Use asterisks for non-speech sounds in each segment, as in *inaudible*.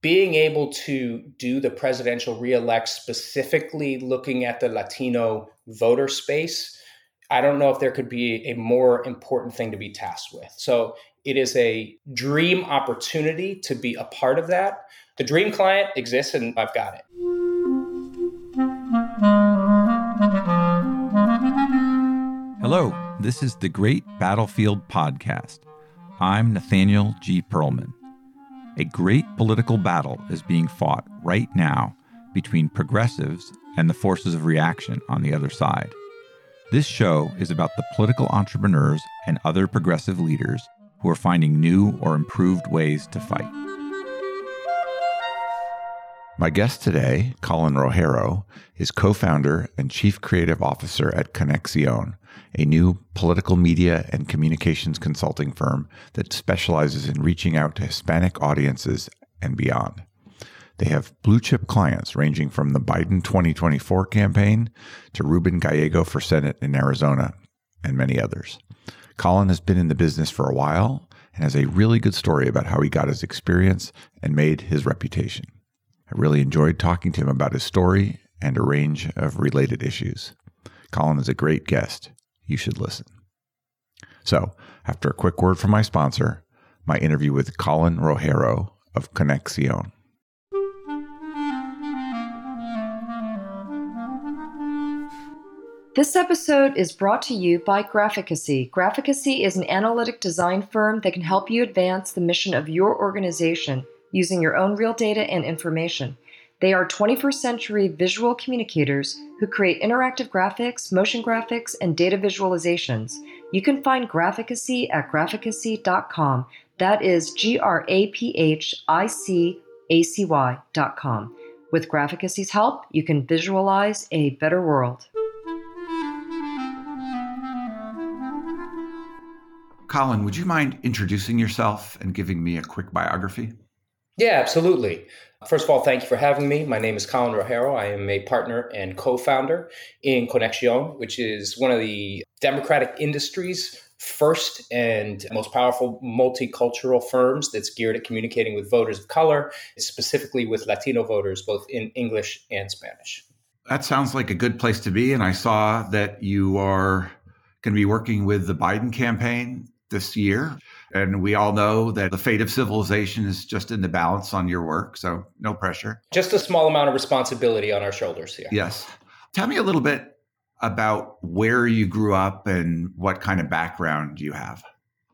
being able to do the presidential reelect specifically looking at the Latino voter space, I don't know if there could be a more important thing to be tasked with. So it is a dream opportunity to be a part of that. The dream client exists and I've got it. Hello, this is the Great Battlefield Podcast. I'm Nathaniel G. Pearlman. A great political battle is being fought right now between progressives and the forces of reaction on the other side. This show is about the political entrepreneurs and other progressive leaders who are finding new or improved ways to fight. My guest today, Colin Rogero, is co founder and chief creative officer at Conexion, a new political media and communications consulting firm that specializes in reaching out to Hispanic audiences and beyond. They have blue chip clients ranging from the Biden 2024 campaign to Ruben Gallego for Senate in Arizona and many others. Colin has been in the business for a while and has a really good story about how he got his experience and made his reputation. I really enjoyed talking to him about his story and a range of related issues. Colin is a great guest. You should listen. So, after a quick word from my sponsor, my interview with Colin Rogero of Conexion. This episode is brought to you by Graphicacy. Graphicacy is an analytic design firm that can help you advance the mission of your organization using your own real data and information. They are 21st century visual communicators who create interactive graphics, motion graphics, and data visualizations. You can find Graphicacy at graphicacy.com. That is G R A P H I C A C Y.com. With Graphicacy's help, you can visualize a better world. Colin, would you mind introducing yourself and giving me a quick biography? Yeah, absolutely. First of all, thank you for having me. My name is Colin Rogero. I am a partner and co founder in Conexion, which is one of the democratic industries first and most powerful multicultural firms that's geared at communicating with voters of color, specifically with Latino voters, both in English and Spanish. That sounds like a good place to be. And I saw that you are going to be working with the Biden campaign this year. And we all know that the fate of civilization is just in the balance on your work. So no pressure. Just a small amount of responsibility on our shoulders here. Yes. Tell me a little bit about where you grew up and what kind of background you have.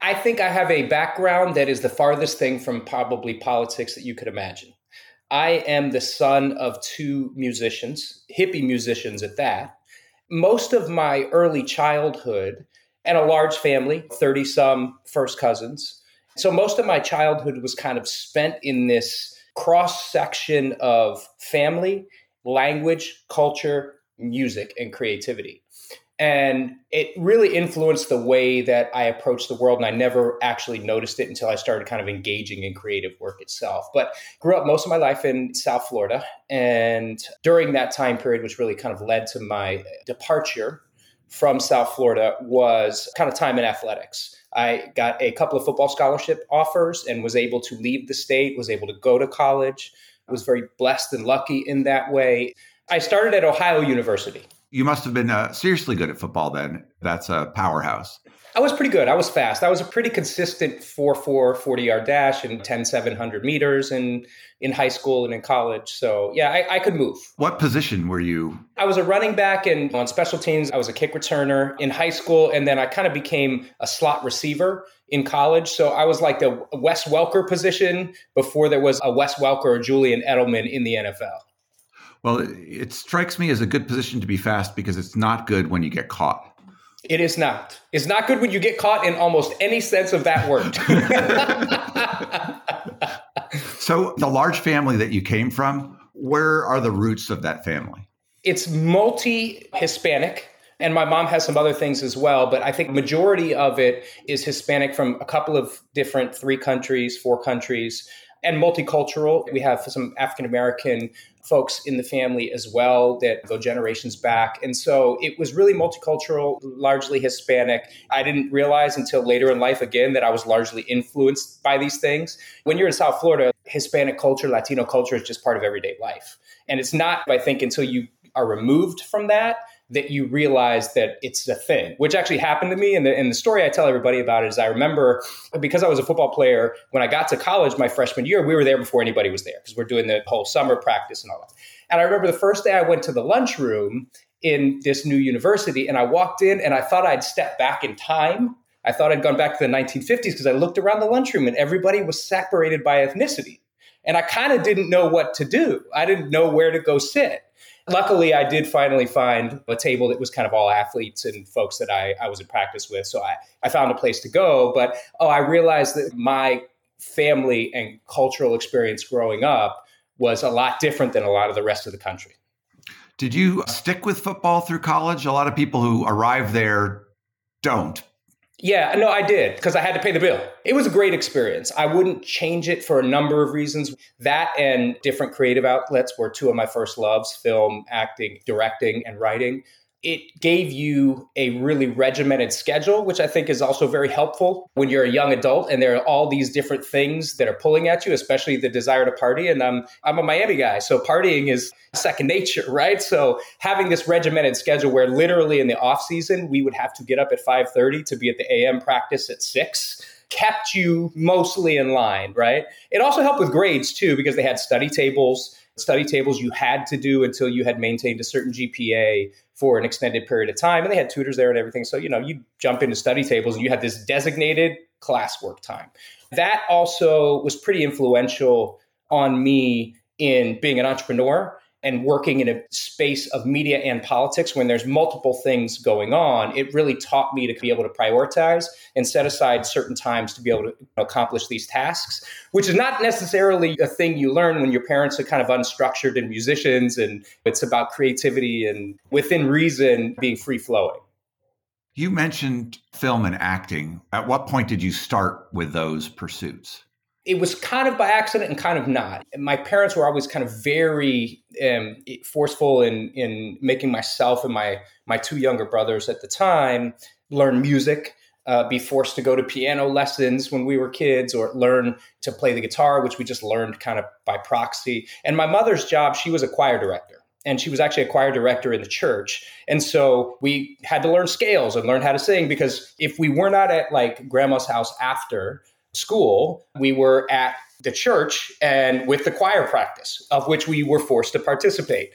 I think I have a background that is the farthest thing from probably politics that you could imagine. I am the son of two musicians, hippie musicians at that. Most of my early childhood and a large family, 30 some first cousins. So most of my childhood was kind of spent in this cross section of family, language, culture, music, and creativity. And it really influenced the way that I approached the world. And I never actually noticed it until I started kind of engaging in creative work itself. But grew up most of my life in South Florida. And during that time period, which really kind of led to my departure from South Florida was kind of time in athletics. I got a couple of football scholarship offers and was able to leave the state, was able to go to college, was very blessed and lucky in that way. I started at Ohio University. You must have been uh, seriously good at football then. That's a powerhouse. I was pretty good. I was fast. I was a pretty consistent 4 4 40 yard dash and 10 700 meters and in high school and in college. So, yeah, I, I, could move. What position were you? I was a running back and on special teams, I was a kick returner in high school. And then I kind of became a slot receiver in college. So I was like the Wes Welker position before there was a Wes Welker or Julian Edelman in the NFL. Well, it strikes me as a good position to be fast because it's not good when you get caught. It is not. It's not good when you get caught in almost any sense of that word. *laughs* *laughs* so, the large family that you came from, where are the roots of that family? It's multi Hispanic. And my mom has some other things as well, but I think majority of it is Hispanic from a couple of different three countries, four countries, and multicultural. We have some African American folks in the family as well that go generations back. And so it was really multicultural, largely Hispanic. I didn't realize until later in life again that I was largely influenced by these things. When you're in South Florida, Hispanic culture, Latino culture is just part of everyday life. And it's not, I think, until you are removed from that that you realize that it's a thing, which actually happened to me. And the, and the story I tell everybody about it is I remember because I was a football player, when I got to college my freshman year, we were there before anybody was there because we're doing the whole summer practice and all that. And I remember the first day I went to the lunchroom in this new university and I walked in and I thought I'd step back in time. I thought I'd gone back to the 1950s because I looked around the lunchroom and everybody was separated by ethnicity. And I kind of didn't know what to do. I didn't know where to go sit. Luckily, I did finally find a table that was kind of all athletes and folks that I, I was in practice with. So I, I found a place to go. But oh, I realized that my family and cultural experience growing up was a lot different than a lot of the rest of the country. Did you stick with football through college? A lot of people who arrive there don't yeah, no, I did because I had to pay the bill. It was a great experience. I wouldn't change it for a number of reasons. That and different creative outlets were two of my first loves film, acting, directing, and writing it gave you a really regimented schedule, which I think is also very helpful when you're a young adult and there are all these different things that are pulling at you, especially the desire to party. And I'm I'm a Miami guy, so partying is second nature, right? So having this regimented schedule where literally in the off season we would have to get up at 5:30 to be at the AM practice at six kept you mostly in line, right? It also helped with grades too because they had study tables study tables you had to do until you had maintained a certain GPA for an extended period of time. And they had tutors there and everything. So, you know, you jump into study tables and you had this designated classwork time. That also was pretty influential on me in being an entrepreneur and working in a space of media and politics when there's multiple things going on, it really taught me to be able to prioritize and set aside certain times to be able to accomplish these tasks, which is not necessarily a thing you learn when your parents are kind of unstructured and musicians and it's about creativity and within reason being free flowing. You mentioned film and acting. At what point did you start with those pursuits? It was kind of by accident and kind of not. My parents were always kind of very um, forceful in in making myself and my my two younger brothers at the time learn music. Uh, be forced to go to piano lessons when we were kids or learn to play the guitar, which we just learned kind of by proxy. And my mother's job, she was a choir director and she was actually a choir director in the church. And so we had to learn scales and learn how to sing because if we were not at like grandma's house after, school, we were at the church and with the choir practice, of which we were forced to participate.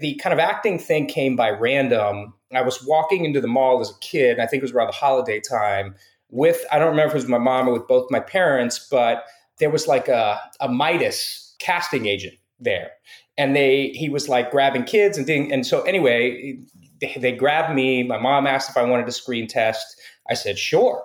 The kind of acting thing came by random. I was walking into the mall as a kid, I think it was around the holiday time, with, I don't remember if it was my mom or with both my parents, but there was like a, a Midas casting agent there. And they, he was like grabbing kids and thing. And so anyway, they, they grabbed me. My mom asked if I wanted a screen test. I said, sure.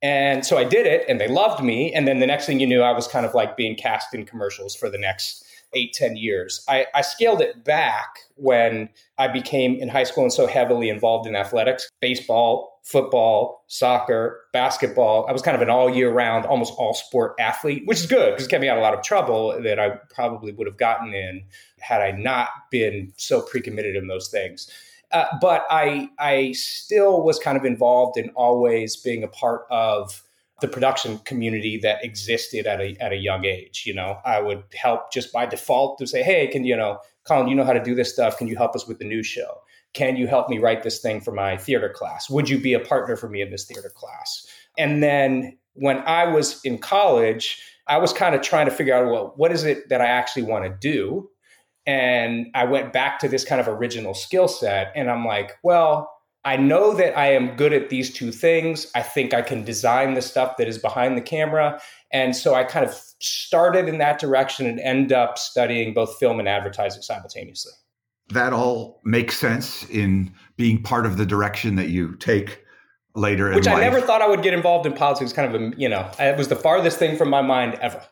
And so I did it and they loved me. And then the next thing you knew, I was kind of like being cast in commercials for the next eight, ten years. I, I scaled it back when I became in high school and so heavily involved in athletics baseball, football, soccer, basketball. I was kind of an all year round, almost all sport athlete, which is good because it kept me out of a lot of trouble that I probably would have gotten in had I not been so pre committed in those things. Uh, but I I still was kind of involved in always being a part of the production community that existed at a at a young age. You know, I would help just by default to say, "Hey, can you know, Colin, you know how to do this stuff? Can you help us with the new show? Can you help me write this thing for my theater class? Would you be a partner for me in this theater class?" And then when I was in college, I was kind of trying to figure out, well, what is it that I actually want to do? And I went back to this kind of original skill set. And I'm like, well, I know that I am good at these two things. I think I can design the stuff that is behind the camera. And so I kind of started in that direction and end up studying both film and advertising simultaneously. That all makes sense in being part of the direction that you take later in life. Which I life. never thought I would get involved in politics. Kind of, a, you know, it was the farthest thing from my mind ever.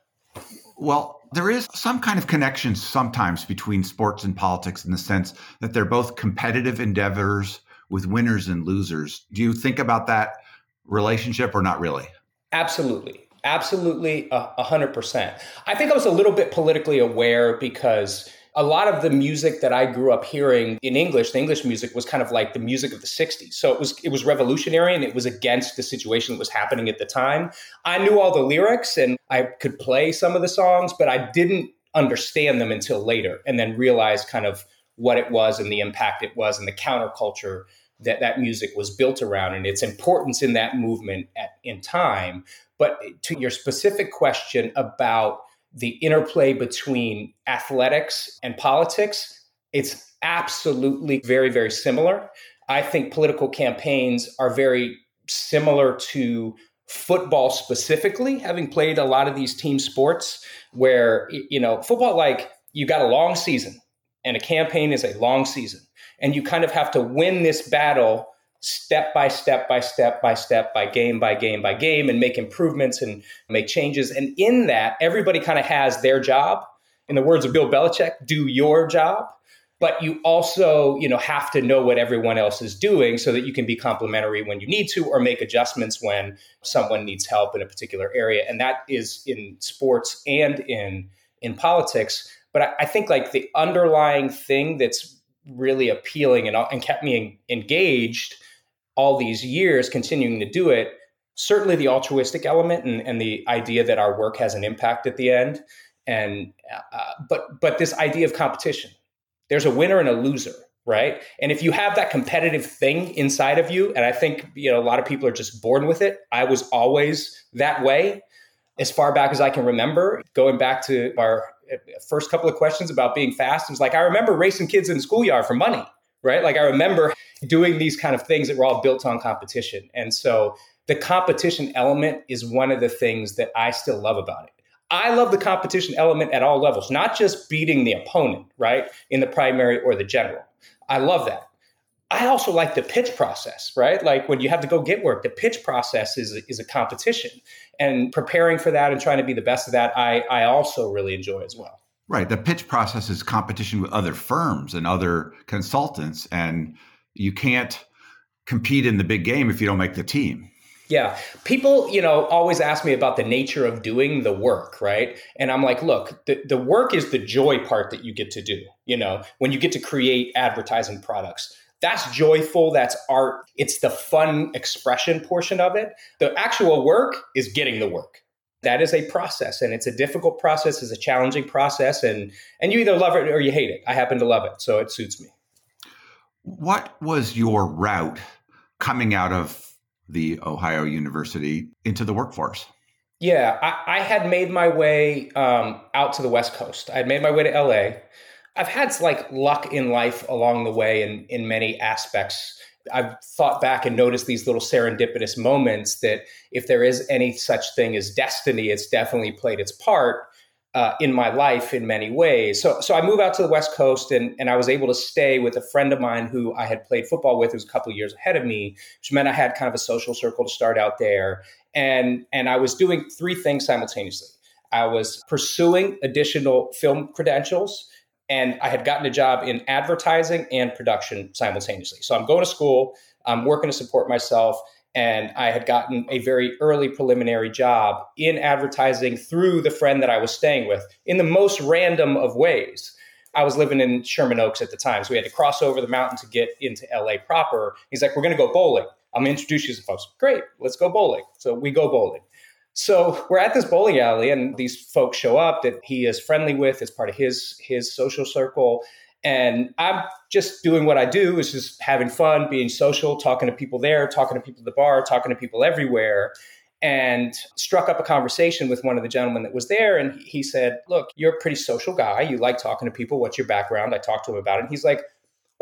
Well, there is some kind of connection sometimes between sports and politics in the sense that they're both competitive endeavors with winners and losers. Do you think about that relationship or not really? Absolutely. Absolutely, uh, a hundred percent. I think I was a little bit politically aware because a lot of the music that I grew up hearing in English, the English music was kind of like the music of the 60s. So it was it was revolutionary and it was against the situation that was happening at the time. I knew all the lyrics and I could play some of the songs, but I didn't understand them until later and then realized kind of what it was and the impact it was and the counterculture that that music was built around and its importance in that movement at, in time. But to your specific question about the interplay between athletics and politics, it's absolutely very, very similar. I think political campaigns are very similar to football specifically, having played a lot of these team sports where, you know, football, like you got a long season and a campaign is a long season. And you kind of have to win this battle step by step by step by step by game by game by game and make improvements and make changes. And in that, everybody kind of has their job. In the words of Bill Belichick, do your job. But you also, you know, have to know what everyone else is doing so that you can be complementary when you need to or make adjustments when someone needs help in a particular area. And that is in sports and in in politics. But I, I think like the underlying thing that's really appealing and, and kept me engaged all these years continuing to do it certainly the altruistic element and, and the idea that our work has an impact at the end and uh, but but this idea of competition. There's a winner and a loser right? And if you have that competitive thing inside of you and i think you know a lot of people are just born with it i was always that way. As far back as i can remember going back to our uh, first couple of questions about being fast it was like i remember racing kids in the schoolyard for money right? Like I remember doing these kind of things that were all built on competition. And so the competition element is one of the things that I still love about it. I love the competition element at all levels, not just beating the opponent, right, in the primary or the general. I love that. I also like the pitch process, right? Like when you have to go get work, the pitch process is, is a competition. And preparing for that and trying to be the best of that, I, I also really enjoy as well. Right. The pitch process is competition with other firms and other consultants, and you can't compete in the big game if you don't make the team. Yeah. People, you know, always ask me about the nature of doing the work, right? And I'm like, look, the, the work is the joy part that you get to do, you know, when you get to create advertising products. That's joyful, that's art. It's the fun expression portion of it. The actual work is getting the work that is a process and it's a difficult process it's a challenging process and and you either love it or you hate it. I happen to love it so it suits me. What was your route coming out of the ohio university into the workforce? Yeah i, I had made my way um, out to the west coast. I had made my way to la i've had like luck in life along the way in in many aspects I've thought back and noticed these little serendipitous moments that if there is any such thing as destiny, it's definitely played its part uh, in my life in many ways. So, so I moved out to the West Coast and, and I was able to stay with a friend of mine who I had played football with, who was a couple years ahead of me, which meant I had kind of a social circle to start out there. And, and I was doing three things simultaneously. I was pursuing additional film credentials and I had gotten a job in advertising and production simultaneously. So I'm going to school, I'm working to support myself, and I had gotten a very early preliminary job in advertising through the friend that I was staying with in the most random of ways. I was living in Sherman Oaks at the time, so we had to cross over the mountain to get into LA proper. He's like, We're going to go bowling. I'm going to introduce you to folks. Great, let's go bowling. So we go bowling. So we're at this bowling alley, and these folks show up that he is friendly with as part of his his social circle. And I'm just doing what I do, is just having fun, being social, talking to people there, talking to people at the bar, talking to people everywhere. And struck up a conversation with one of the gentlemen that was there. And he said, Look, you're a pretty social guy. You like talking to people. What's your background? I talked to him about it. And he's like,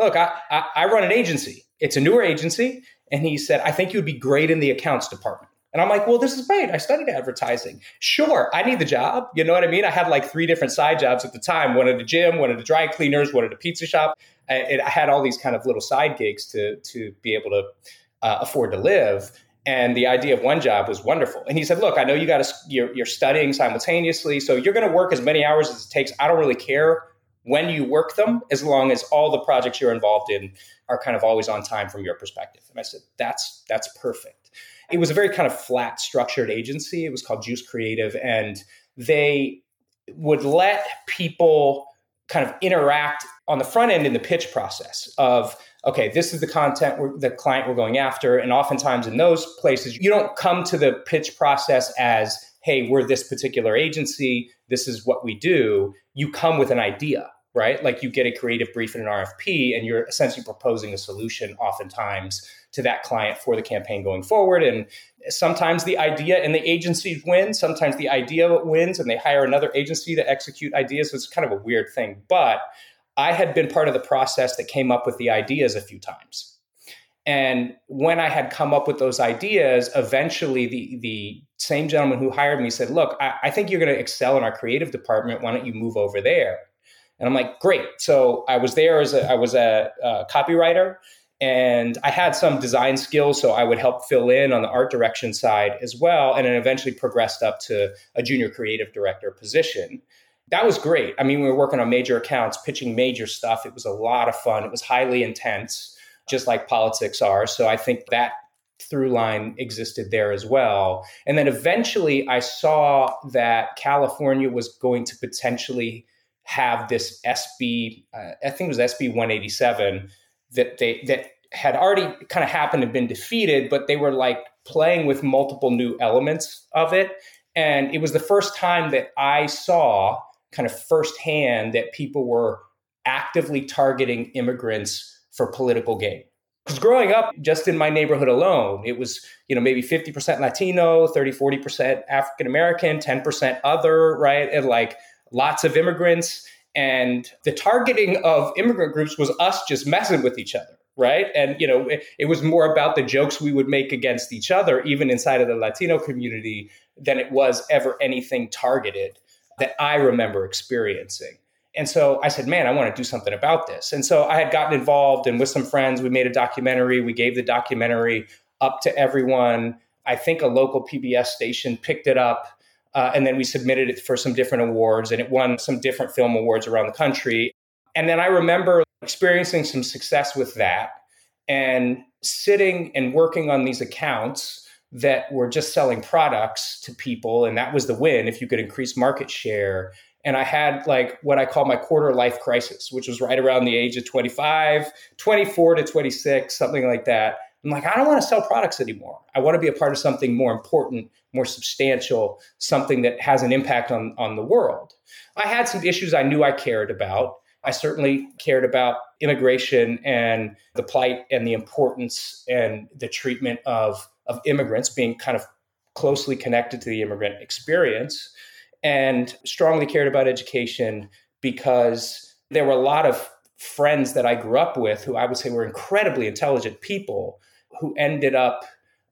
Look, I, I, I run an agency. It's a newer agency. And he said, I think you would be great in the accounts department. And I'm like, well, this is great. I studied advertising. Sure, I need the job. You know what I mean? I had like three different side jobs at the time one at a gym, one at a dry cleaners, one at a pizza shop. I, I had all these kind of little side gigs to, to be able to uh, afford to live. And the idea of one job was wonderful. And he said, look, I know you got to, you're, you're studying simultaneously. So you're going to work as many hours as it takes. I don't really care when you work them, as long as all the projects you're involved in are kind of always on time from your perspective. And I said, that's, that's perfect it was a very kind of flat structured agency. It was called Juice Creative, and they would let people kind of interact on the front end in the pitch process of okay this is the content we're, the client we're going after and oftentimes in those places you don't come to the pitch process as hey we're this particular agency this is what we do you come with an idea right? Like you get a creative brief in an RFP and you're essentially proposing a solution oftentimes to that client for the campaign going forward. And sometimes the idea and the agency wins, sometimes the idea wins and they hire another agency to execute ideas. So it's kind of a weird thing. But I had been part of the process that came up with the ideas a few times. And when I had come up with those ideas, eventually the the same gentleman who hired me said, "Look, I, I think you're going to excel in our creative department. Why don't you move over there?" And I'm like, great. So I was there as a, I was a, a copywriter and I had some design skills, so I would help fill in on the art direction side as well. And then eventually progressed up to a junior creative director position. That was great. I mean, we were working on major accounts, pitching major stuff. It was a lot of fun. It was highly intense, just like politics are. So I think that through line existed there as well. And then eventually I saw that California was going to potentially have this SB, uh, I think it was SB 187 that they that had already kind of happened and been defeated, but they were like playing with multiple new elements of it. And it was the first time that I saw kind of firsthand that people were actively targeting immigrants for political gain. Because growing up just in my neighborhood alone, it was, you know, maybe 50% Latino, 30, 40% African American, 10% other, right? And like lots of immigrants. And the targeting of immigrant groups was us just messing with each other, right? And, you know, it, it was more about the jokes we would make against each other, even inside of the Latino community, than it was ever anything targeted that I remember experiencing. And so I said, man, I want to do something about this. And so I had gotten involved and with some friends, we made a documentary. We gave the documentary up to everyone. I think a local PBS station picked it up uh, and then we submitted it for some different awards, and it won some different film awards around the country. And then I remember experiencing some success with that and sitting and working on these accounts that were just selling products to people. And that was the win if you could increase market share. And I had like what I call my quarter life crisis, which was right around the age of 25, 24 to 26, something like that. I'm like, I don't want to sell products anymore. I want to be a part of something more important, more substantial, something that has an impact on, on the world. I had some issues I knew I cared about. I certainly cared about immigration and the plight and the importance and the treatment of, of immigrants being kind of closely connected to the immigrant experience, and strongly cared about education because there were a lot of friends that I grew up with who I would say were incredibly intelligent people who ended up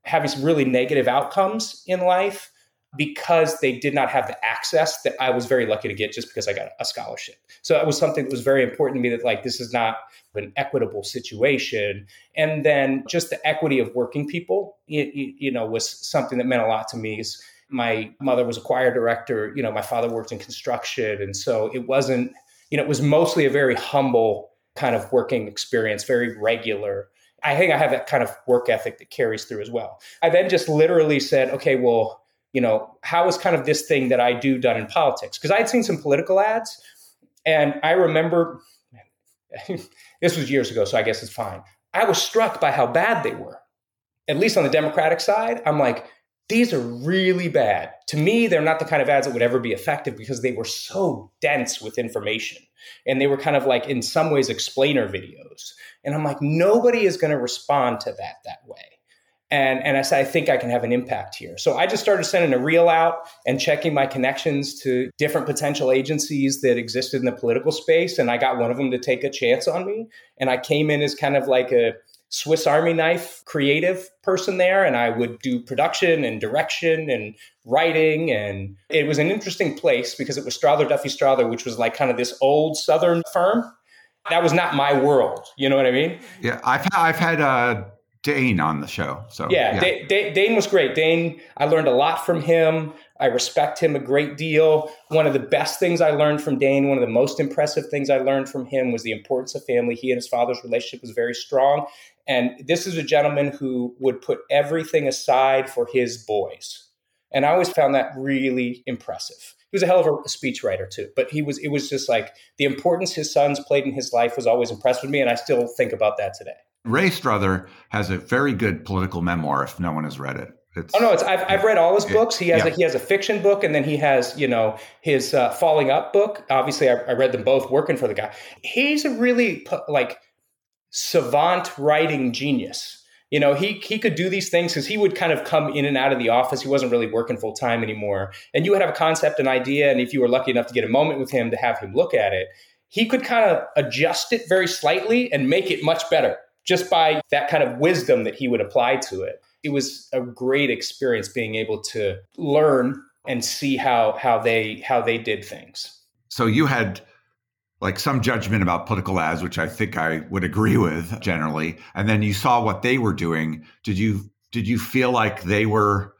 having some really negative outcomes in life because they did not have the access that I was very lucky to get just because I got a scholarship. So that was something that was very important to me that like this is not an equitable situation. And then just the equity of working people, you, know, was something that meant a lot to me. My mother was a choir director, you know, my father worked in construction, and so it wasn't, you know, it was mostly a very humble kind of working experience, very regular. I think I have that kind of work ethic that carries through as well. I then just literally said, okay, well, you know, how is kind of this thing that I do done in politics? Because I had seen some political ads, and I remember *laughs* this was years ago, so I guess it's fine. I was struck by how bad they were. At least on the Democratic side, I'm like, these are really bad. To me, they're not the kind of ads that would ever be effective because they were so dense with information. And they were kind of like, in some ways, explainer videos. And I'm like, nobody is going to respond to that that way. And, and I said, I think I can have an impact here. So I just started sending a reel out and checking my connections to different potential agencies that existed in the political space. And I got one of them to take a chance on me. And I came in as kind of like a Swiss Army knife creative person there, and I would do production and direction and writing. And it was an interesting place because it was Strother Duffy Strother, which was like kind of this old Southern firm. That was not my world. You know what I mean? Yeah, I've I've had uh, Dane on the show. So yeah, yeah. Dane, Dane was great. Dane, I learned a lot from him. I respect him a great deal. One of the best things I learned from Dane, one of the most impressive things I learned from him was the importance of family. He and his father's relationship was very strong. And this is a gentleman who would put everything aside for his boys. And I always found that really impressive. he was a hell of a speechwriter too. But he was it was just like the importance his sons played in his life was always impressed with me, and I still think about that today. Ray Strother has a very good political memoir. If no one has read it, it's, oh no, it's I've, I've read all his books. He has yeah. a, he has a fiction book, and then he has you know his uh, Falling Up book. Obviously, I, I read them both working for the guy. He's a really like savant writing genius. You know he he could do these things because he would kind of come in and out of the office. He wasn't really working full time anymore. And you would have a concept an idea and if you were lucky enough to get a moment with him to have him look at it he could kind of adjust it very slightly and make it much better just by that kind of wisdom that he would apply to it. It was a great experience being able to learn and see how how they how they did things. So you had like some judgment about political ads, which I think I would agree with generally. And then you saw what they were doing. Did you did you feel like they were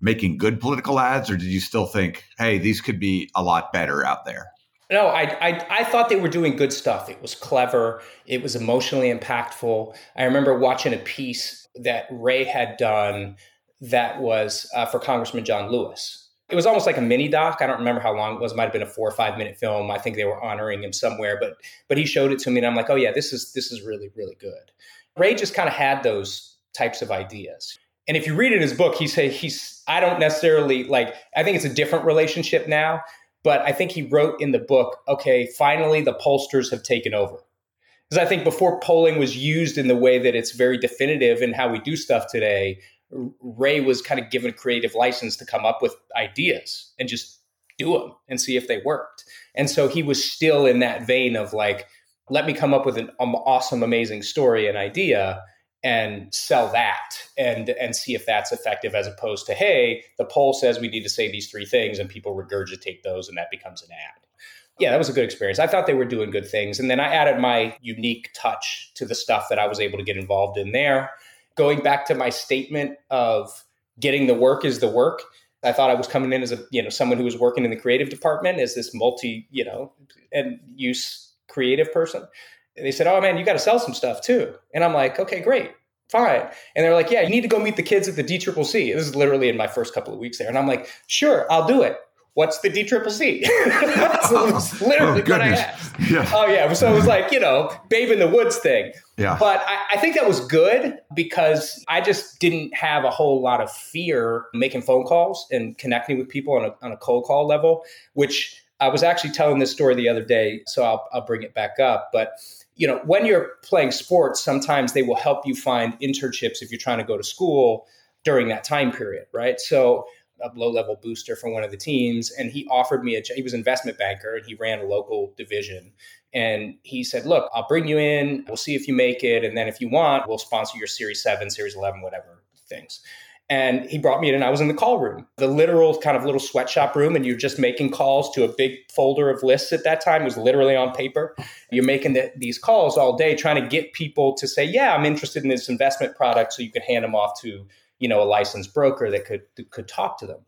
making good political ads, or did you still think, hey, these could be a lot better out there? No, I, I, I thought they were doing good stuff. It was clever. It was emotionally impactful. I remember watching a piece that Ray had done that was uh, for Congressman John Lewis, it was almost like a mini doc. I don't remember how long it was. It might have been a four or five minute film. I think they were honoring him somewhere, but but he showed it to me, and I'm like, oh yeah, this is this is really really good. Ray just kind of had those types of ideas. And if you read in his book, he say he's I don't necessarily like I think it's a different relationship now, but I think he wrote in the book, okay, finally the pollsters have taken over. Because I think before polling was used in the way that it's very definitive in how we do stuff today, Ray was kind of given a creative license to come up with ideas and just do them and see if they worked. And so he was still in that vein of like, let me come up with an awesome, amazing story and idea and sell that and and see if that's effective as opposed to hey the poll says we need to say these three things and people regurgitate those and that becomes an ad. Yeah that was a good experience. I thought they were doing good things. And then i added my unique touch to the stuff that i was able to get involved in there going back to my statement of getting the work is the work. I thought I was coming in as a you know someone who was working in the creative department as this multi you know and use creative person. And they said, "Oh man, you got to sell some stuff too." And I'm like, "Okay, great, fine." And they're like, "Yeah, you need to go meet the kids at the D Triple C." This is literally in my first couple of weeks there, and I'm like, "Sure, I'll do it." What's the D triple C? *laughs* *laughs* That's oh, literally oh, what I asked. Yeah. Oh yeah. So it was like, you know, babe in the woods thing. Yeah. But I, I, think that was good because I just didn't have a whole lot of fear making phone calls and connecting with people on a, on a cold call level, which I was actually telling this story the other day. So I'll, I'll bring it back up. But you know, when you're playing sports, sometimes they will help you find internships if you're trying to go to school during that time period, right? So a low level booster from one of the teams, and he offered me a. He was investment banker and he ran a local division, and he said, "Look, I'll bring you in. We'll see if you make it, and then if you want, we'll sponsor your Series Seven, Series Eleven, whatever things." And he brought me in, and I was in the call room, the literal kind of little sweatshop room, and you're just making calls to a big folder of lists at that time. It was literally on paper. You're making the, these calls all day, trying to get people to say, "Yeah, I'm interested in this investment product," so you can hand them off to you know a licensed broker that could could talk to them.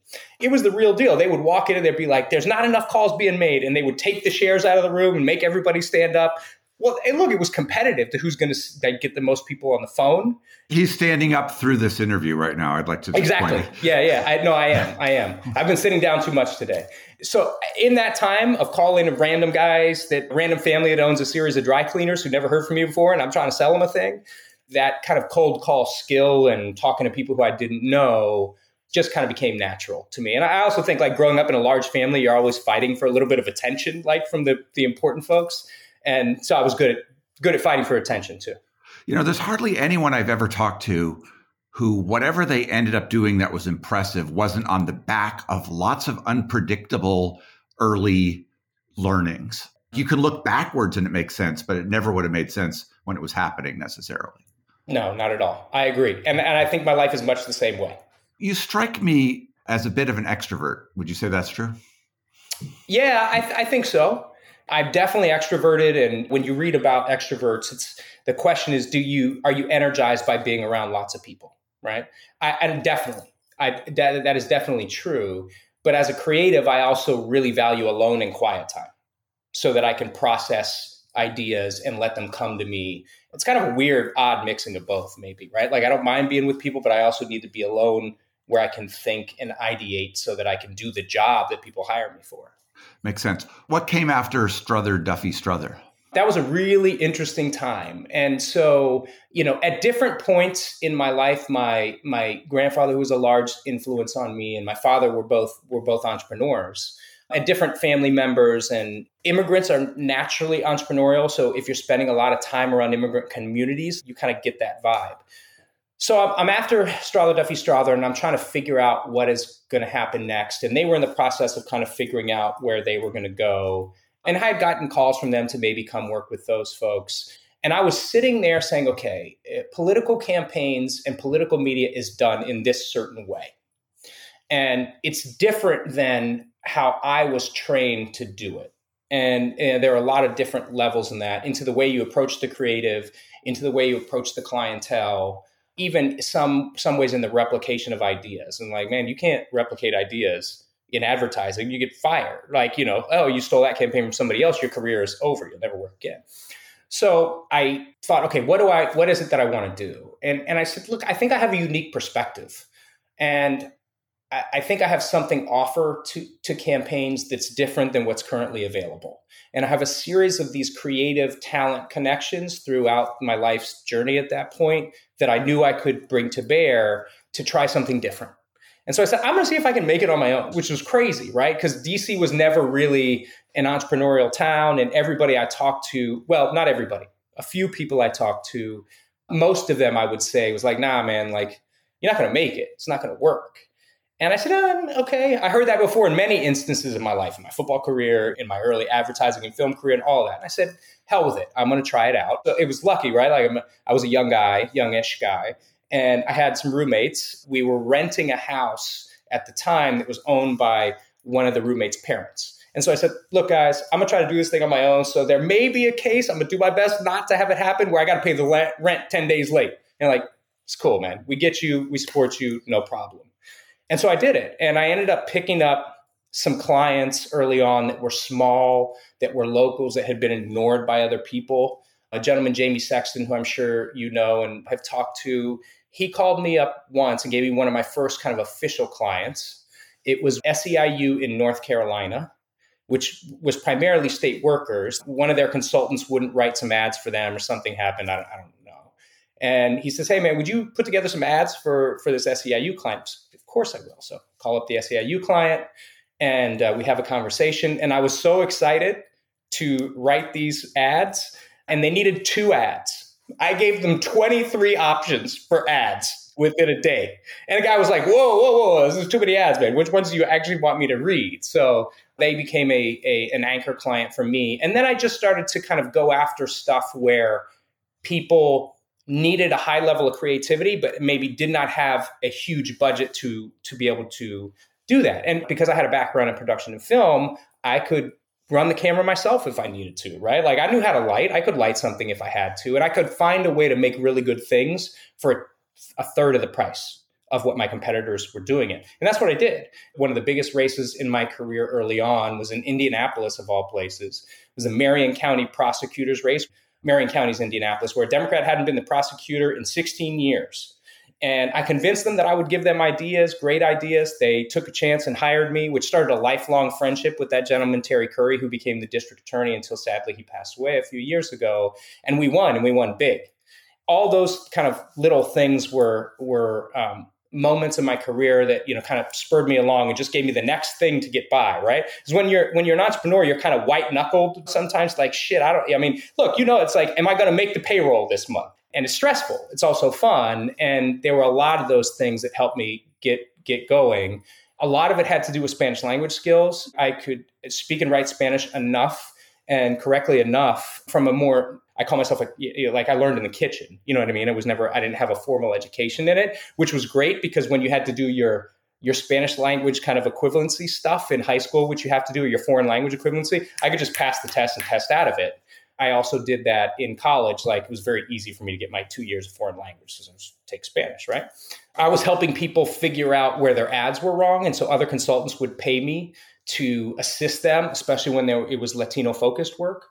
It was the real deal. They would walk in and they'd be like there's not enough calls being made and they would take the shares out of the room and make everybody stand up. Well and look it was competitive to who's going to get the most people on the phone. He's standing up through this interview right now i'd like to exactly. yeah yeah. I know i am. I am. I've been sitting down too much today. So in that time of calling random guys that random family that owns a series of dry cleaners who never heard from me before and i'm trying to sell them a thing that kind of cold call skill and talking to people who I didn't know just kind of became natural to me. And I also think like growing up in a large family, you're always fighting for a little bit of attention, like from the the important folks. And so I was good at good at fighting for attention too. You know, there's hardly anyone I've ever talked to who whatever they ended up doing that was impressive wasn't on the back of lots of unpredictable early learnings. You can look backwards and it makes sense, but it never would have made sense when it was happening necessarily. No, not at all. I agree. And, and I think my life is much the same way. You strike me as a bit of an extrovert. Would you say that's true? Yeah, I, th- I think so. I'm definitely extroverted. And when you read about extroverts, it's the question is, do you, are you energized by being around lots of people? Right. I, and definitely, I, that, that is definitely true. But as a creative, I also really value alone and quiet time so that I can process ideas and let them come to me. It's kind of a weird, odd mixing of both, maybe, right? Like I don't mind being with people, but I also need to be alone where I can think and ideate so that I can do the job that people hire me for. Makes sense. What came after Strother Duffy Strother? That was a really interesting time. And so, you know, at different points in my life, my my grandfather who was a large influence on me and my father were both were both entrepreneurs and different family members and immigrants are naturally entrepreneurial so if you're spending a lot of time around immigrant communities you kind of get that vibe so I'm after Strother Duffy Strother, and I'm trying to figure out what is going to happen next. And they were in the process of kind of figuring out where they were going to go. And I had gotten calls from them to maybe come work with those folks. And I was sitting there saying, okay, eh, political campaigns and political media is done in this certain way. And it's different than how I was trained to do it. And, and, there are a lot of different levels in that into the way you approach the creative, into the way you approach the clientele, even some some ways in the replication of ideas. And like, man, you can't replicate ideas in advertising. You get fired. Like, you know, oh, you stole that campaign from somebody else, your career is over. You'll never work again. So I thought, okay, what do I what is it that I want to do? And and I said, look, I think I have a unique perspective. And I think I have something offer to to campaigns that's different than what's currently available. And I have a series of these creative talent connections throughout my life's journey at that point that I knew I could bring to bear to try something different. And so I said, I'm going to see if I can make it on my own, which was crazy, right? Because DC was never really an entrepreneurial town. And everybody I talked to, well, not everybody, a few people I talked to, most of them I would say was like, nah, man, like, you're not going to make it. It's not going to work. And I said, um, okay. I heard that before in many instances of my life, in my football career, in my early advertising and film career, and all that. And I said, hell with it. I'm going to try it out. So it was lucky, right? Like I'm, I was a young guy, youngish guy, and I had some roommates. We were renting a house at the time that was owned by one of the roommates' parents. And so I said, look, guys, I'm going to try to do this thing on my own. So there may be a case. I'm going to do my best not to have it happen where I got to pay the rent 10 days late. And like, it's cool, man. We get you. We support you. No problem. And so I did it. And I ended up picking up some clients early on that were small, that were locals, that had been ignored by other people. A gentleman, Jamie Sexton, who I'm sure you know and have talked to, he called me up once and gave me one of my first kind of official clients. It was SEIU in North Carolina, which was primarily state workers. One of their consultants wouldn't write some ads for them or something happened. I don't, I don't. And he says, Hey, man, would you put together some ads for, for this SEIU client? Of course I will. So call up the SEIU client and uh, we have a conversation. And I was so excited to write these ads, and they needed two ads. I gave them 23 options for ads within a day. And the guy was like, whoa, whoa, whoa, this is too many ads, man. Which ones do you actually want me to read? So they became a, a an anchor client for me. And then I just started to kind of go after stuff where people needed a high level of creativity, but maybe did not have a huge budget to to be able to do that. And because I had a background in production and film, I could run the camera myself if I needed to, right? Like I knew how to light. I could light something if I had to, and I could find a way to make really good things for a third of the price of what my competitors were doing it. And that's what I did. One of the biggest races in my career early on was in Indianapolis of all places. It was a Marion County prosecutors race. Marion County's Indianapolis, where a Democrat hadn't been the prosecutor in 16 years. And I convinced them that I would give them ideas, great ideas. They took a chance and hired me, which started a lifelong friendship with that gentleman, Terry Curry, who became the district attorney until sadly he passed away a few years ago. And we won, and we won big. All those kind of little things were were um, moments in my career that you know kind of spurred me along and just gave me the next thing to get by right? Because when you're when you're an entrepreneur you're kind of white knuckled sometimes like shit i don't i mean look you know it's like am i going to make the payroll this month? And it's stressful. It's also fun. And there were a lot of those things that helped me get get going. A lot of it had to do with spanish language skills. I could speak and write spanish enough and correctly enough from a more I call myself like you know, like I learned in the kitchen. You know what I mean? It was never I didn't have a formal education in it, which was great because when you had to do your your Spanish language kind of equivalency stuff in high school, which you have to do, your foreign language equivalency, I could just pass the test and test out of it. I also did that in college. Like it was very easy for me to get my two years of foreign language because I was take Spanish, right? I was helping people figure out where their ads were wrong. And so other consultants would pay me to assist them, especially when it was Latino focused work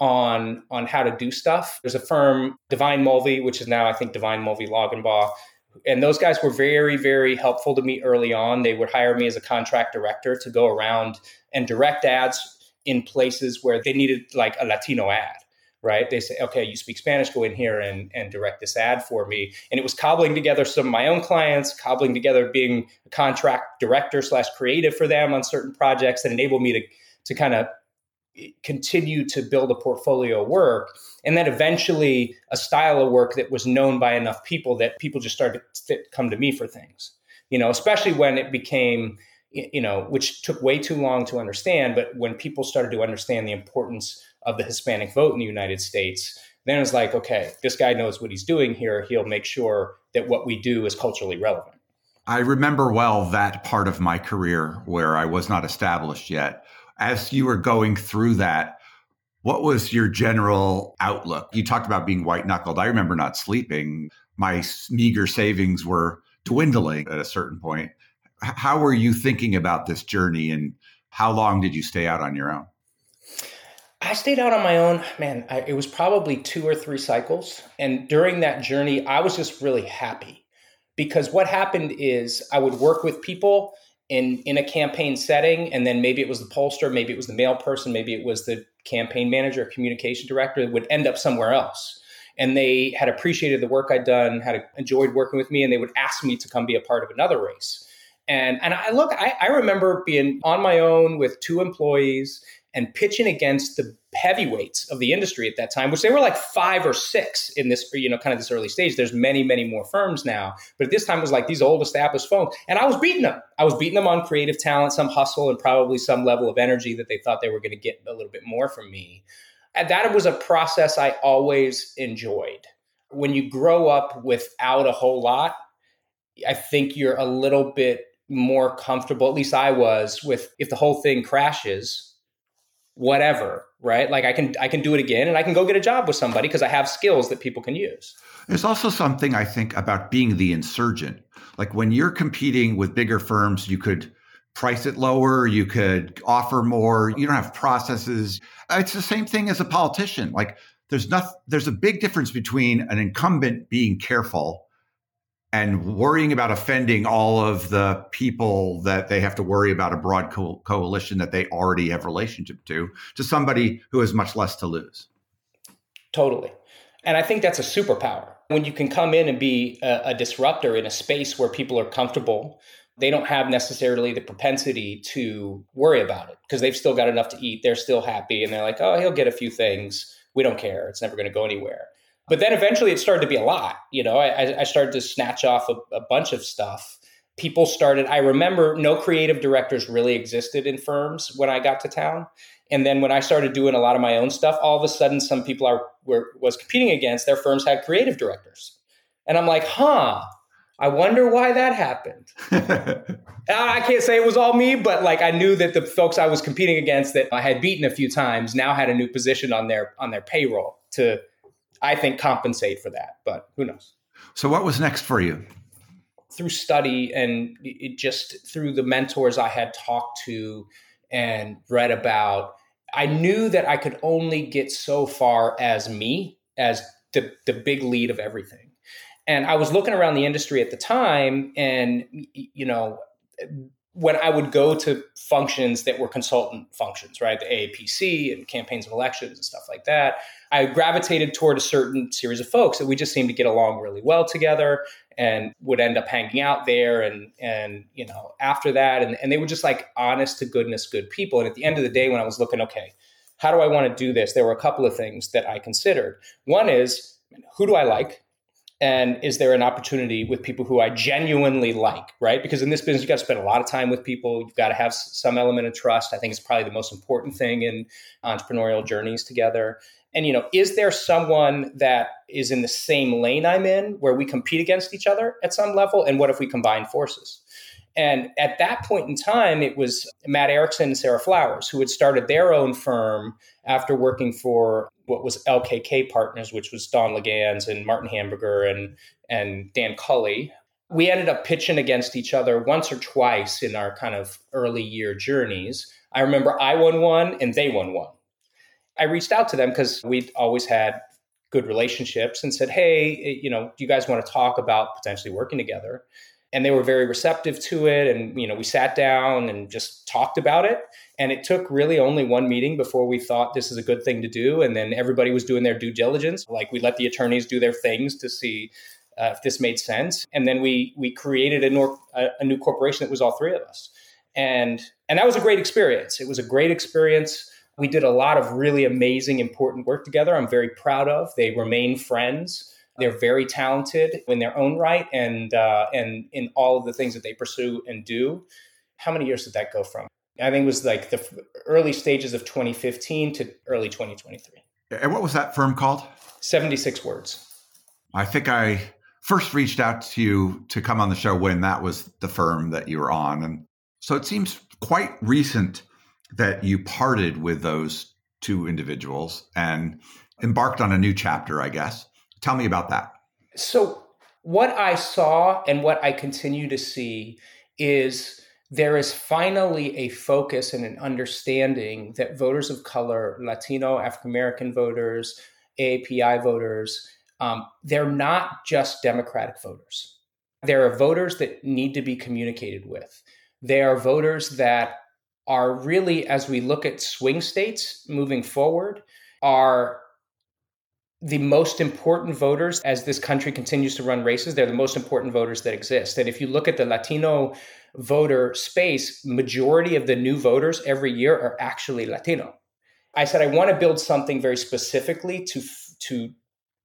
on on how to do stuff. There's a firm, Devine Mulvey, which is now I think Devine Mulvey Longabaugh, And those guys were very, very helpful to me early on. They would hire me as a contract director to go around and direct ads in places where they needed like a Latino ad right? They say, okay, you speak Spanish, go in here and, and direct this ad for me. And it was cobbling together some of my own clients, cobbling together being a contract director slash creative for them on certain projects that enabled me to, to kind of eh, continue to build a portfolio of work. And then eventually a style of work that was known by enough people that people just started to come to me for things, you know, especially when it became, you know, which took way too long to understand. But when people started to understand the importance of the Hispanic vote in the United States, then it's like, okay, this guy knows what he's doing here. He'll make sure that what we do is culturally relevant. I remember well that part of my career where I was not established yet. As you were going through that, what was your general outlook? You talked about being white knuckled. I remember not sleeping. My meager savings were dwindling at a certain point. How were you thinking about this journey and how long did you stay out on your own? I stayed out on my own. Man, I, it was probably two or three cycles. And during that journey, I was just really happy because what happened is I would work with people in, in a campaign setting, and then maybe it was the pollster, maybe it was the mail person, maybe it was the campaign manager, communication director, would end up somewhere else. And they had appreciated the work I'd done, had enjoyed working with me, and they would ask me to come be a part of another race. And and I look, I, I remember being on my own with two employees and pitching against the heavyweights of the industry at that time, which they were like five or six in this, you know, kind of this early stage. There's many, many more firms now, but at this time it was like these old established firms, and I was beating them. I was beating them on creative talent, some hustle, and probably some level of energy that they thought they were going to get a little bit more from me. And that was a process I always enjoyed. When you grow up without a whole lot, I think you're a little bit more comfortable. At least I was with if the whole thing crashes whatever right? Like i can i can do it again and i can go get a job with somebody because i have skills that people can use. There's also something i think about being the insurgent. Like when you're competing with bigger firms you could price it lower you could offer more you don't have processes. It's the same thing as a politician. Like there's nothing there's a big difference between an incumbent being careful and worrying about offending all of the people that they have to worry about a broad co- coalition that they already have relationship to to somebody who has much less to lose. Totally. And i think that's a superpower. When you can come in and be a, a disruptor in a space where people are comfortable they don't have necessarily the propensity to worry about it because they've still got enough to eat they're still happy and they're like oh he'll get a few things. We don't care. It's never going to go anywhere but then eventually it started to be a lot. You know, I, I started to snatch off a, a bunch of stuff. People started, I remember no creative directors really existed in firms when I got to town. And then when I started doing a lot of my own stuff, all of a sudden some people I were was competing against, their firms had creative directors. And I'm like, huh, I wonder why that happened. *laughs* Ah, I can't say it was all me, but like I knew that the folks I was competing against that I had beaten a few times now had a new position on their on their payroll to I think, compensate for that. But who knows? So, what was next for you? Through study and it just through the mentors I had talked to and read about, I knew that I could only get so far as me, as the, the big lead of everything. And I was looking around the industry at the time, and, you know, when I would go to functions that were consultant functions, right? The AAPC and campaigns of elections and stuff like that, I gravitated toward a certain series of folks that we just seemed to get along really well together and would end up hanging out there and and you know after that. And, and they were just like honest to goodness good people. And at the end of the day when i was looking okay how do i want to do this? There were a couple of things that i considered. One is who do i like and is there an opportunity with people who I genuinely like, right? Because in this business, you've got to spend a lot of time with people. You've got to have some element of trust. I think it's probably the most important thing in entrepreneurial journeys together. And you know, is there someone that is in the same lane I'm in where we compete against each other at some level? And what if we combine forces? And at that point in time, it was Matt Erickson and Sarah Flowers who had started their own firm after working for what was LKK Partners, which was Don Laguens and Martin Hamburger and and Dan Kully. We ended up pitching against each other once or twice in our kind of early year journeys. I remember I won one and they won one. I reached out to them because we'd always had good relationships and said, Hey, eh, you know, do you guys want to talk about potentially working together? And they were very receptive to it. And, you know, we sat down and just talked about it. And it took really only one meeting before we thought this is a good thing to do. And then everybody was doing their due diligence. Like we let the attorneys do their things to see uh, if this made sense. And then we we created a, nor- a, a new corporation that was all three of us. And and that was a great experience. It was a great experience we did a lot of really amazing, important work together. I'm very proud of. They remain friends. They're very talented in their own right, and uh, and in all of the things that they pursue and do. How many years did that go from? I think it was like the early stages of 2015 to early 2023. And what was that firm called? 76 Words. I think I first reached out to you to come on the show when that was the firm that you were on. And so it seems quite recent that you parted with those two individuals and embarked on a new chapter, I guess. Tell me about that. So, what I saw and what I continue to see is there is finally a focus and an understanding that voters of color, Latino, African American voters, AAPI voters, um, they're not just Democratic voters. There are voters that need to be communicated with. They are voters that are really, as we look at swing states moving forward, are the most important voters as this country continues to run races. They're the most important voters that exist. And if you look at the Latino voter space, majority of the new voters every year are actually Latino. I said I want to build something very specifically to to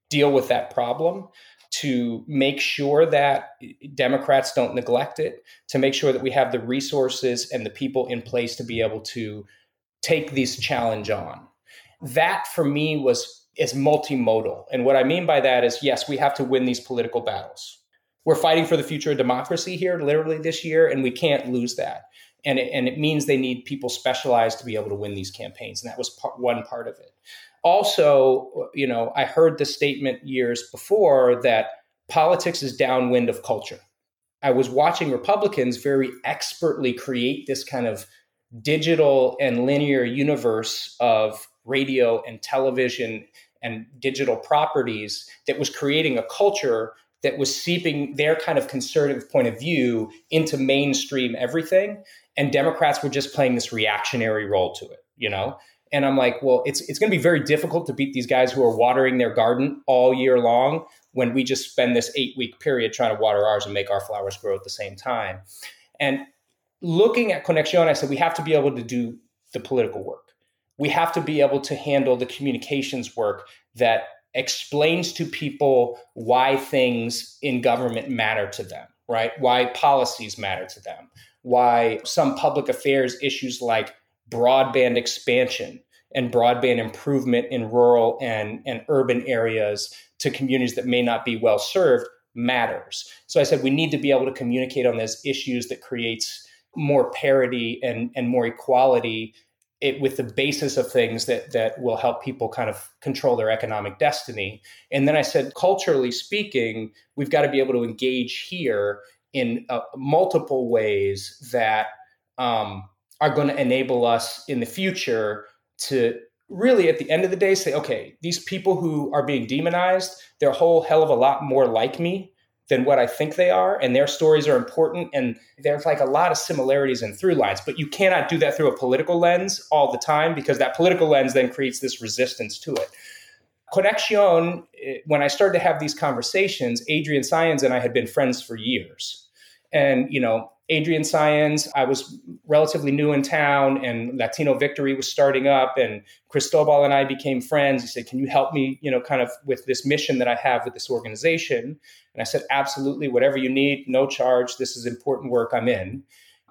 deal with that problem to make sure that eh, Democrats don't neglect it, to make sure that we have the resources and the people in place to be able to take this challenge on. That for me was is multimodal. And what I mean by that is yes, we have to win these political battles. We're fighting for the future of democracy here literally this year and we can't lose that. And it, and it means they need people specialized to be able to win these campaigns and that was part, one part of it also, you know, I heard the statement years before that politics is downwind of culture. I was watching Republicans very expertly create this kind of digital and linear universe of radio and television and digital properties that was creating a culture that was seeping their kind of conservative point of view into mainstream everything and democrats were just playing this reactionary role to it you know and I'm like, well, it's it's going to be very difficult to beat these guys who are watering their garden all year long when we just spend this eight week period trying to water ours and make our flowers grow at the same time. And looking at Conexión, I said we have to be able to do the political work. We have to be able to handle the communications work that explains to people why things in government matter to them, right? Why policies matter to them, why some public affairs issues like broadband expansion and broadband improvement in rural and, and urban areas to communities that may not be well served matters. So I said we need to be able to communicate on those issues that creates more parity and, and more equality it, with the basis of things that that will help people kind of control their economic destiny. And then I said, culturally speaking, we've got to be able to engage here in uh, multiple ways that um, are going to enable us in the future to really at the end of the day say okay these people who are being demonized they're a whole hell of a lot more like me than what i think they are and their stories are important and there's like a lot of similarities and through lines but you cannot do that through a political lens all the time because that political lens then creates this resistance to it Conexión, eh, when I started to have these conversations, Adrian Saenz and I had been friends for years. And, you know, Adrian Saenz. I was relatively new in town and Latino Victory was starting up and Cristobal and I became friends. He said, Can you help me, you know, kind of with this mission that I have with this organization? And I said, Absolutely, whatever you need, no charge. This is important work. I'm in.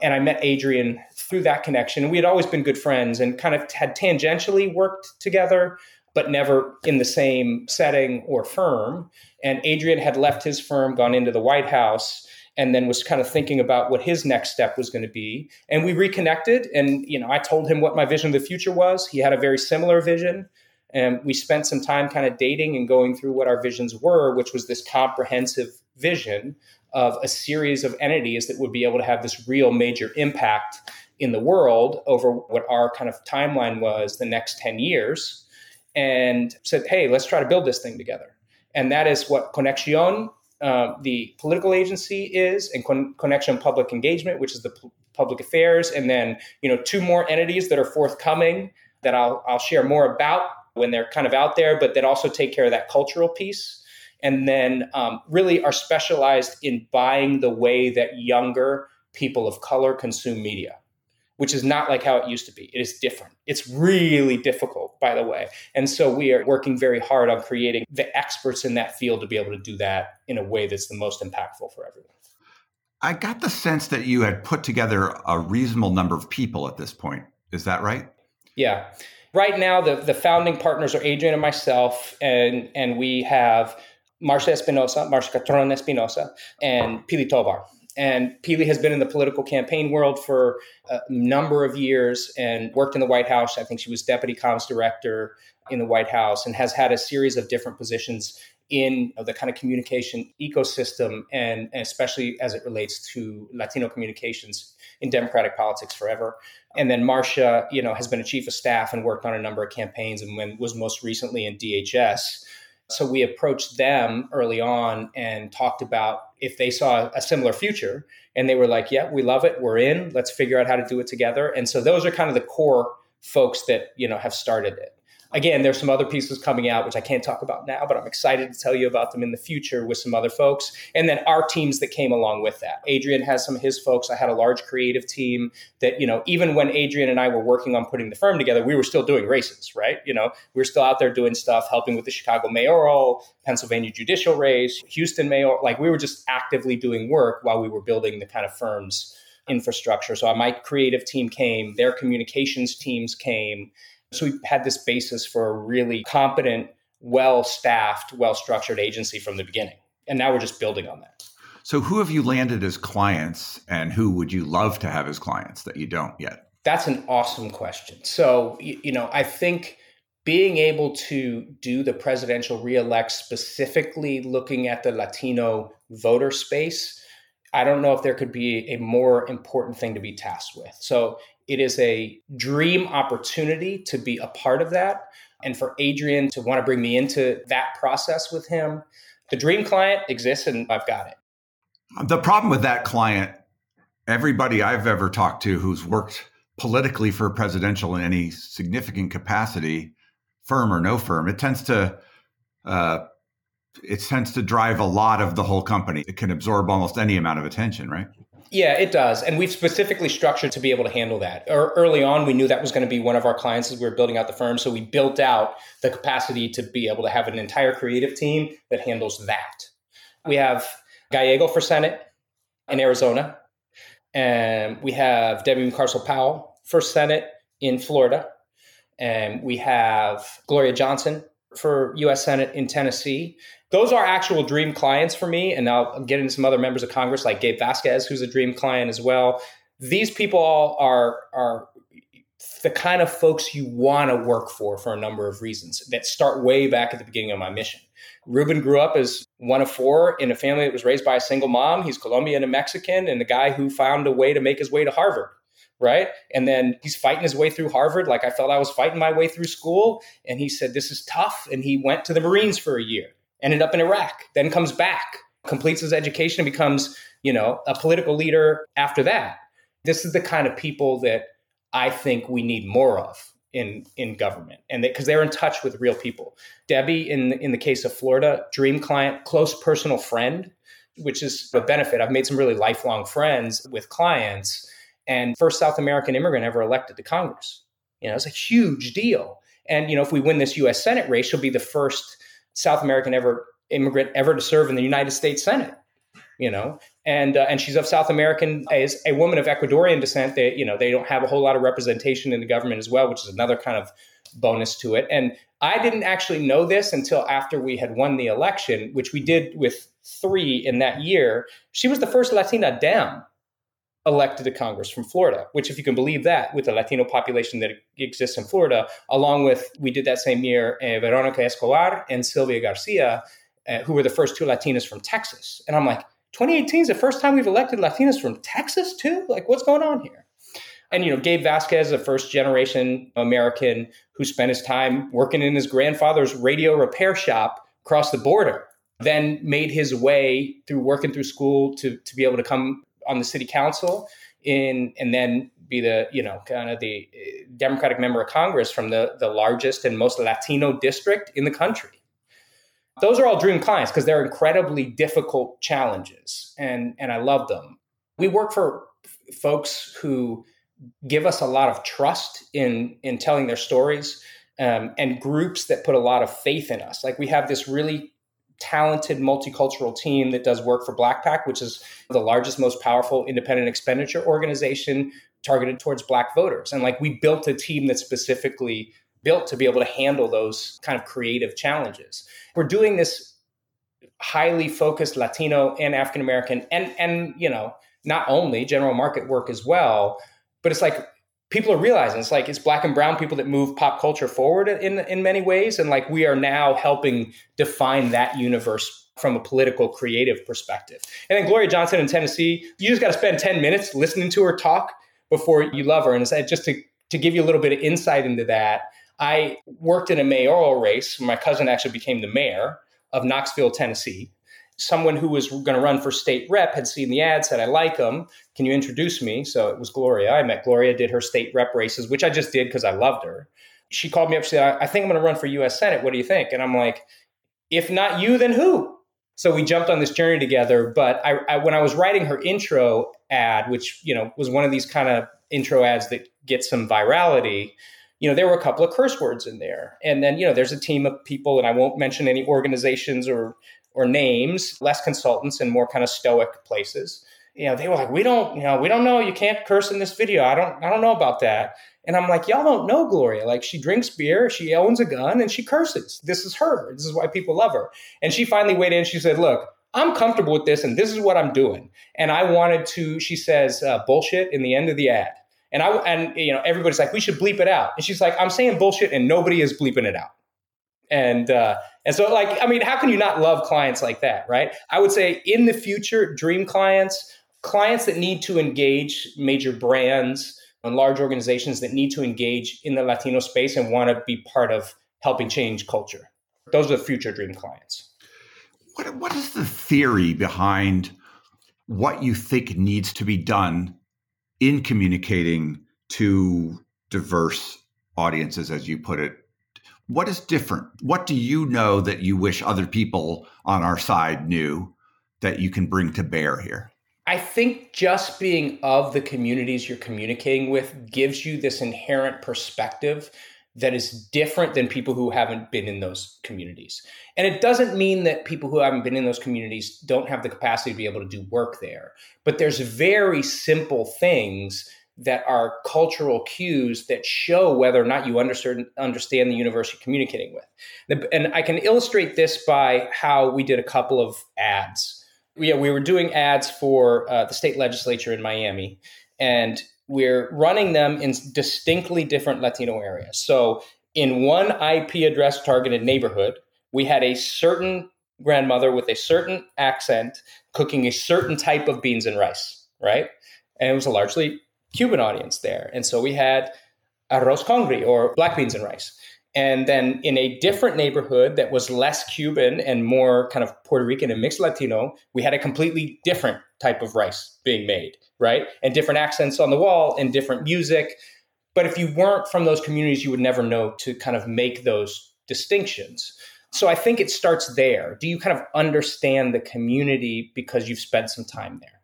And I met Adrian through that connection. And we had always been good friends and kind of had tangentially worked together, but never in the same setting or firm. And Adrian had left his firm, gone into the White House and then was kind of thinking about what his next step was going to be and we reconnected and you know i told him what my vision of the future was he had a very similar vision and we spent some time kind of dating and going through what our visions were which was this comprehensive vision of a series of entities that would be able to have this real major impact in the world over what our kind of timeline was the next 10 years and said, hey, let's try to build this thing together. And that is what Conexión, uh, the political agency, is, and Con- Conexión Public Engagement, which is the p- public affairs. And then, you know, two more entities that are forthcoming that I'll, I'll share more about when they're kind of out there, but that also take care of that cultural piece. And then um, really are specialized in buying the way that younger people of color consume media which is not like how it used to be. It is different. It's really difficult, by the way. And so we are working very hard on creating the experts in that field to be able to do that in a way that's the most impactful for everyone. I got the sense that you had put together a reasonable number of people at this point. Is that right? Yeah. Right now, the, the founding partners are Adrian and myself, and, and we have Marsha Espinosa, Marsha Catron Espinosa, and Pili Tovar. And Pili has been in the political campaign world for a number of years and worked in the White House. I think she was deputy comms director in the White House and has had a series of different positions in the kind of communication ecosystem and, and, especially as it relates to Latino communications in democratic politics forever. And then Marsha, you know, has been a chief of staff and worked on a number of campaigns and when, was most recently in DHS. So we approached them early on and talked about if they saw a similar future. And they were like, yeah, we love it. We're in. Let's figure out how to do it together. And so those are kind of the core folks that, you know, have started it again, there's some other pieces coming out, which I can't talk about now, but I'm excited to tell you about them in the future with some other folks. And then our teams that came along with that. Adrian has some of his folks. I had a large creative team that, you know, even when Adrian and I were working on putting the firm together, we were still doing races, right? You know, we were still out there doing stuff, helping with the Chicago mayoral, Pennsylvania judicial race, Houston mayor. Like we were just actively doing work while we were building the kind of firm's infrastructure. So my creative team came, their communications teams came so we had this basis for a really competent, well staffed, well structured agency from the beginning. And now we're just building on that. So, who have you landed as clients and who would you love to have as clients that you don't yet? That's an awesome question. So, you know, I think being able to do the presidential reelect specifically looking at the Latino voter space, I don't know if there could be a more important thing to be tasked with. So it is a dream opportunity to be a part of that. And for Adrian to want to bring me into that process with him, the dream client exists and I've got it. The problem with that client, everybody I've ever talked to who's worked politically for presidential in any significant capacity, firm or no firm, it tends to uh, it tends to drive a lot of the whole company. It can absorb almost any amount of attention, right? Yeah, it does. And we've specifically structured to be able to handle that. Early on, we knew that was going to be one of our clients as we were building out the firm. So we built out the capacity to be able to have an entire creative team that handles that. We have Gallego for Senate in Arizona. And we have Debbie Mucarsel Powell for Senate in Florida. And we have Gloria Johnson for US Senate in Tennessee those are actual dream clients for me. And I'll get into some other members of Congress like Gabe Vasquez, who's a dream client as well. These people all are are the kind of folks you want to work for for a number of reasons that start way back at the beginning of my mission. Ruben grew up as one of four in a family that was raised by a single mom. He's Colombian and Mexican, and the guy who found a way to make his way to Harvard right? And then he's fighting his way through Harvard like I felt I was fighting my way through school. And he said, This is tough. And he went to the Marines for a year ended up in Iraq, then comes back, completes his education, and becomes, you know, a political leader after that. This is the kind of people that I think we need more of in in government, and because they, they're in touch with real people. Debbie, in in the case of Florida, dream client, close personal friend, which is a benefit. I've made some really lifelong friends with clients, and first South American immigrant ever elected to Congress. You know, it's a huge deal. And you know, if we win this U.S. Senate race, she'll be the first South American ever immigrant ever to serve in the United States Senate. You know, and uh, and she's of South American as a woman of Ecuadorian descent. They you know they don't have a whole lot of representation in the government as well, which is another kind of bonus to it. And I didn't actually know this until after we had won the election, which we did with three in that year. She was the first Latina Dem elected to Congress from Florida, which, if you can believe that, with the Latino population that exists in Florida, along with, we did that same year, uh, Veronica Escobar and Sylvia Garcia, uh, who were the first two Latinas from Texas. And I'm like, 2018 is the first time we've elected Latinas from Texas, too? Like, what's going on here? And, you know, Gabe Vasquez, a first generation American who spent his time working in his grandfather's radio repair shop across the border, then made his way through working through school to, to be able to come on the city council in, and then be the, you know, kind of the uh, Democratic member of Congress from the, the largest and most Latino district in the country. Those are all dream clients because they're incredibly difficult challenges and, and I love them. We work for folks who give us a lot of trust in in telling their stories um, and groups that put a lot of faith in us like we have this really talented multicultural team that does work for blackpac which is the largest most powerful independent expenditure organization targeted towards black voters. And like we built a team that's specifically built to be able to handle those kind of creative challenges. We're doing this highly focused latino and african american and and you know not only general market work as well but it's like people are realizing it's like it's black and brown people that move pop culture forward in in many ways and like we are now helping define that universe from a political creative perspective. And then gloria johnson in tennessee you just got to spend 10 minutes listening to her talk before you love her. And just to to give you a little bit of insight into that i worked in a mayoral race. My cousin actually became the mayor of knoxville tennessee someone who was going to run for state rep had seen the ad, said, I like him. Can you introduce me? So it was Gloria. I met Gloria, did her state rep races, which I just did because I loved her. She called me up. She said, I think I'm going to run for US Senate. What do you think? And I'm like, if not you, then who? So we jumped on this journey together. But I, I, when I was writing her intro ad, which you know was one of these kind of intro ads that get some virality, you know, there were a couple of curse words in there. And then, you know, there's a team of people, and I won't mention any organizations or or names, less consultants and more kind of stoic places. You know, they were like, "We don't, you know, we don't know. You can't curse in this video. I don't, I don't know about that." And I'm like, "Y'all don't know Gloria. Like, she drinks beer, she owns a gun, and she curses. This is her. This is why people love her." And she finally weighed in. She said, "Look, I'm comfortable with this, and this is what I'm doing." And I wanted to. She says, uh, "Bullshit" in the end of the ad. And I and you know everybody's like, we should bleep it out. And she's like, I'm saying bullshit, and nobody is bleeping it out. And uh, and so like I mean, how can you not love clients like that, right? I would say in the future, dream clients, clients that need to engage major brands and large organizations that need to engage in the Latino space and want to be part of helping change culture. Those are the future dream clients. What what is the theory behind what you think needs to be done in communicating to diverse audiences, as you put it, what is different? What do you know that you wish other people on our side knew that you can bring to bear here? I think just being of the communities you're communicating with gives you this inherent perspective that is different than people who haven't been in those communities. And it doesn't mean that people who haven't been in those communities don't have the capacity to be able to do work there. But there's very simple things that are cultural cues that show whether or not you understand, the universe you're communicating with. And I can illustrate this by how we did a couple of ads. Yeah, we were doing ads for uh, the state legislature in Miami, and we're running them in distinctly different Latino areas. So, in one IP address targeted neighborhood, we had a certain grandmother with a certain accent cooking a certain type of beans and rice, right? And it was a largely Cuban audience there. And so we had arroz congrí or black beans and rice. And then in a different neighborhood that was less Cuban and more kind of Puerto Rican and mixed Latino, we had a completely different type of rice being made, right? And different accents on the wall and different music. But if you weren't from those communities, you would never know to kind of make those distinctions. So I think it starts there. Do you kind of understand the community because you've spent some time there?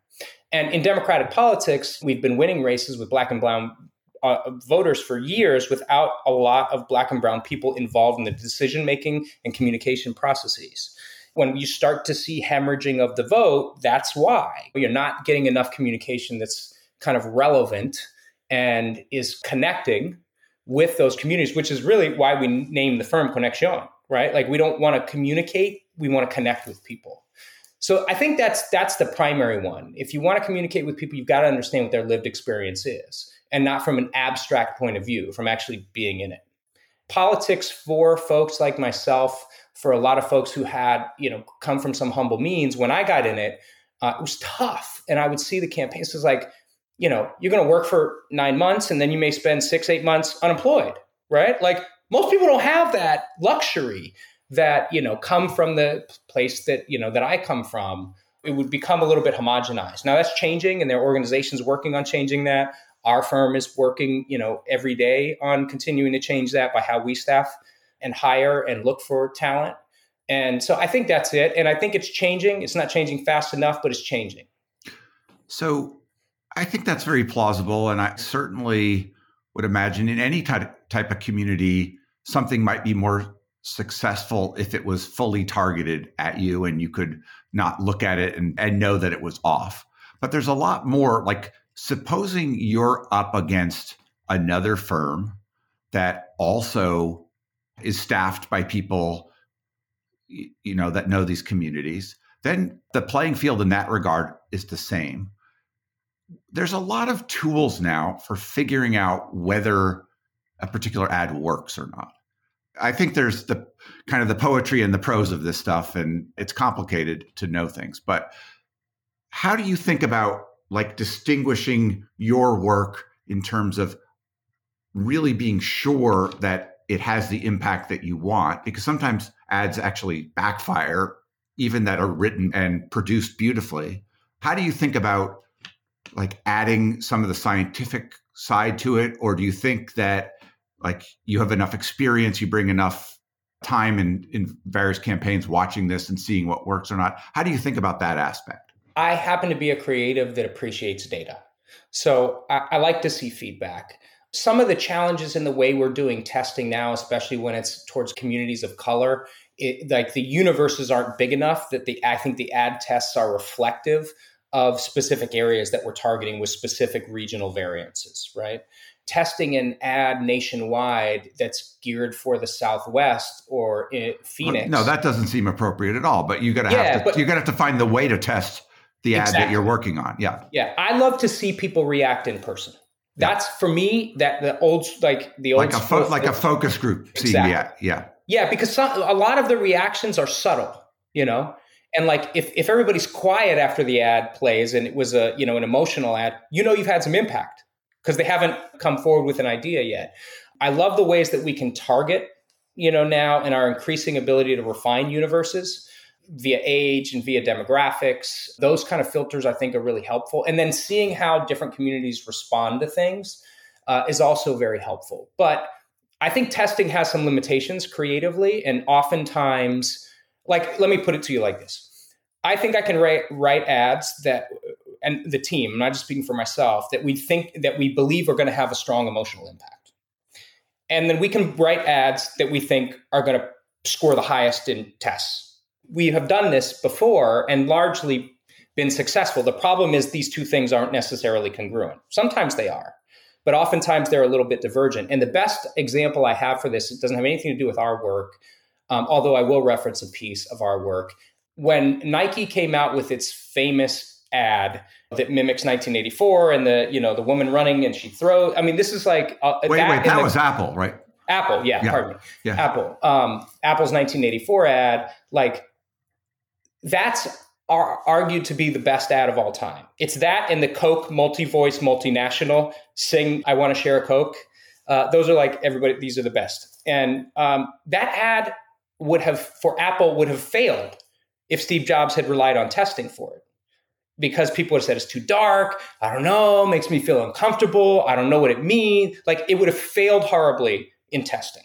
And in Democratic politics, we've been winning races with black and brown uh, voters for years without a lot of black and brown people involved in the decision making and communication processes. When you start to see hemorrhaging of the vote, that's why you're not getting enough communication that's kind of relevant and is connecting with those communities, which is really why we name the firm Conexión, right? Like we don't want to communicate, we want to connect with people. So I think that's that's the primary one. If you want to communicate with people, you've got to understand what their lived experience is, and not from an abstract point of view, from actually being in it. Politics for folks like myself, for a lot of folks who had you know come from some humble means, when I got in it, uh, it was tough, and I would see the campaigns. It was like you know, you're going to work for nine months and then you may spend six, eight months unemployed, right? Like most people don't have that luxury that, you know, come from the place that, you know, that I come from. It would become a little bit homogenized. Now that's changing and there are organizations working on changing that. Our firm is working, you know, every day on continuing to change that by how we staff and hire and look for talent. And so I think that's it. And I think it's changing. It's not changing fast enough, but it's changing. So I think that's very plausible. And I certainly would imagine in any type, type of community, something might be more successful if it was fully targeted at you and you could not look at it and, and know that it was off. But there's a lot more like supposing you're up against another firm that also is staffed by people you know that know these communities then the playing field in that regard is the same there's a lot of tools now for figuring out whether a particular ad works or not. I think there's the kind of the poetry and the prose of this stuff, and it's complicated to know things. But how do you think about like distinguishing your work in terms of really being sure that it has the impact that you want? Because sometimes ads actually backfire, even that are written and produced beautifully. How do you think about like adding some of the scientific side to it or do you think that like you have enough experience you bring enough time in in various campaigns watching this and seeing what works or not. How do you think about that aspect? I happen to be a creative that appreciates data. So I, I like to see feedback. Some of the challenges in the way we're doing testing now especially when it's towards communities of color it, like the universes aren't big enough that the i think the ad tests are reflective of specific areas that we're targeting with specific regional variances, right? Testing an ad nationwide that's geared for the Southwest or Phoenix. No, that doesn't seem appropriate at all. But you got to yeah, have to but, you got to have to find the way to test the exactly. ad that you're working on. Yeah, yeah. I love to see people react in person. That's yeah. for me that the old like the old like a fo- like a focus group exactly. the. Yeah, yeah, because some, a lot of the reactions are subtle. You know, and like if, if everybody's quiet after the ad plays and it was a you know an emotional ad you know you've had some impact because they haven't come forward with an idea yet. I love the ways that we can target you know now and our increasing ability to refine universes via age and via demographics. Those kind of filters i think are really helpful. And then seeing how different communities respond to things uh, is also very helpful. But i think testing has some limitations creatively and oftentimes like let me put it to you like this. I think i can write write ads that and the team i'm not just speaking for myself that we think that we believe are going to have a strong emotional impact. And then we can write ads that we think are going to score the highest in tests. We have done this before and largely been successful. The problem is these two things aren't necessarily congruent. Sometimes they are but oftentimes they're a little bit divergent. And the best example i have for this it doesn't have anything to do with our work um, although I will reference a piece of our work. When Nike came out with its famous ad that mimics 1984 and the you know the woman running and she throws. I mean, this is like uh, wait, that wait, that the, was Apple, right? Apple, yeah, yeah. pardon me, yeah. Apple. Um, Apple's 1984 ad, like that's are argued to be the best ad of all time. It's that and the Coke multi-voice multinational sing "I Want to Share a Coke." Uh, those are like everybody. These are the best, and um, that ad would have for Apple would have failed if Steve Jobs had relied on testing for it. Because people would have said it's too dark, I don't know, makes me feel uncomfortable, I don't know what it means. Like it would have failed horribly in testing.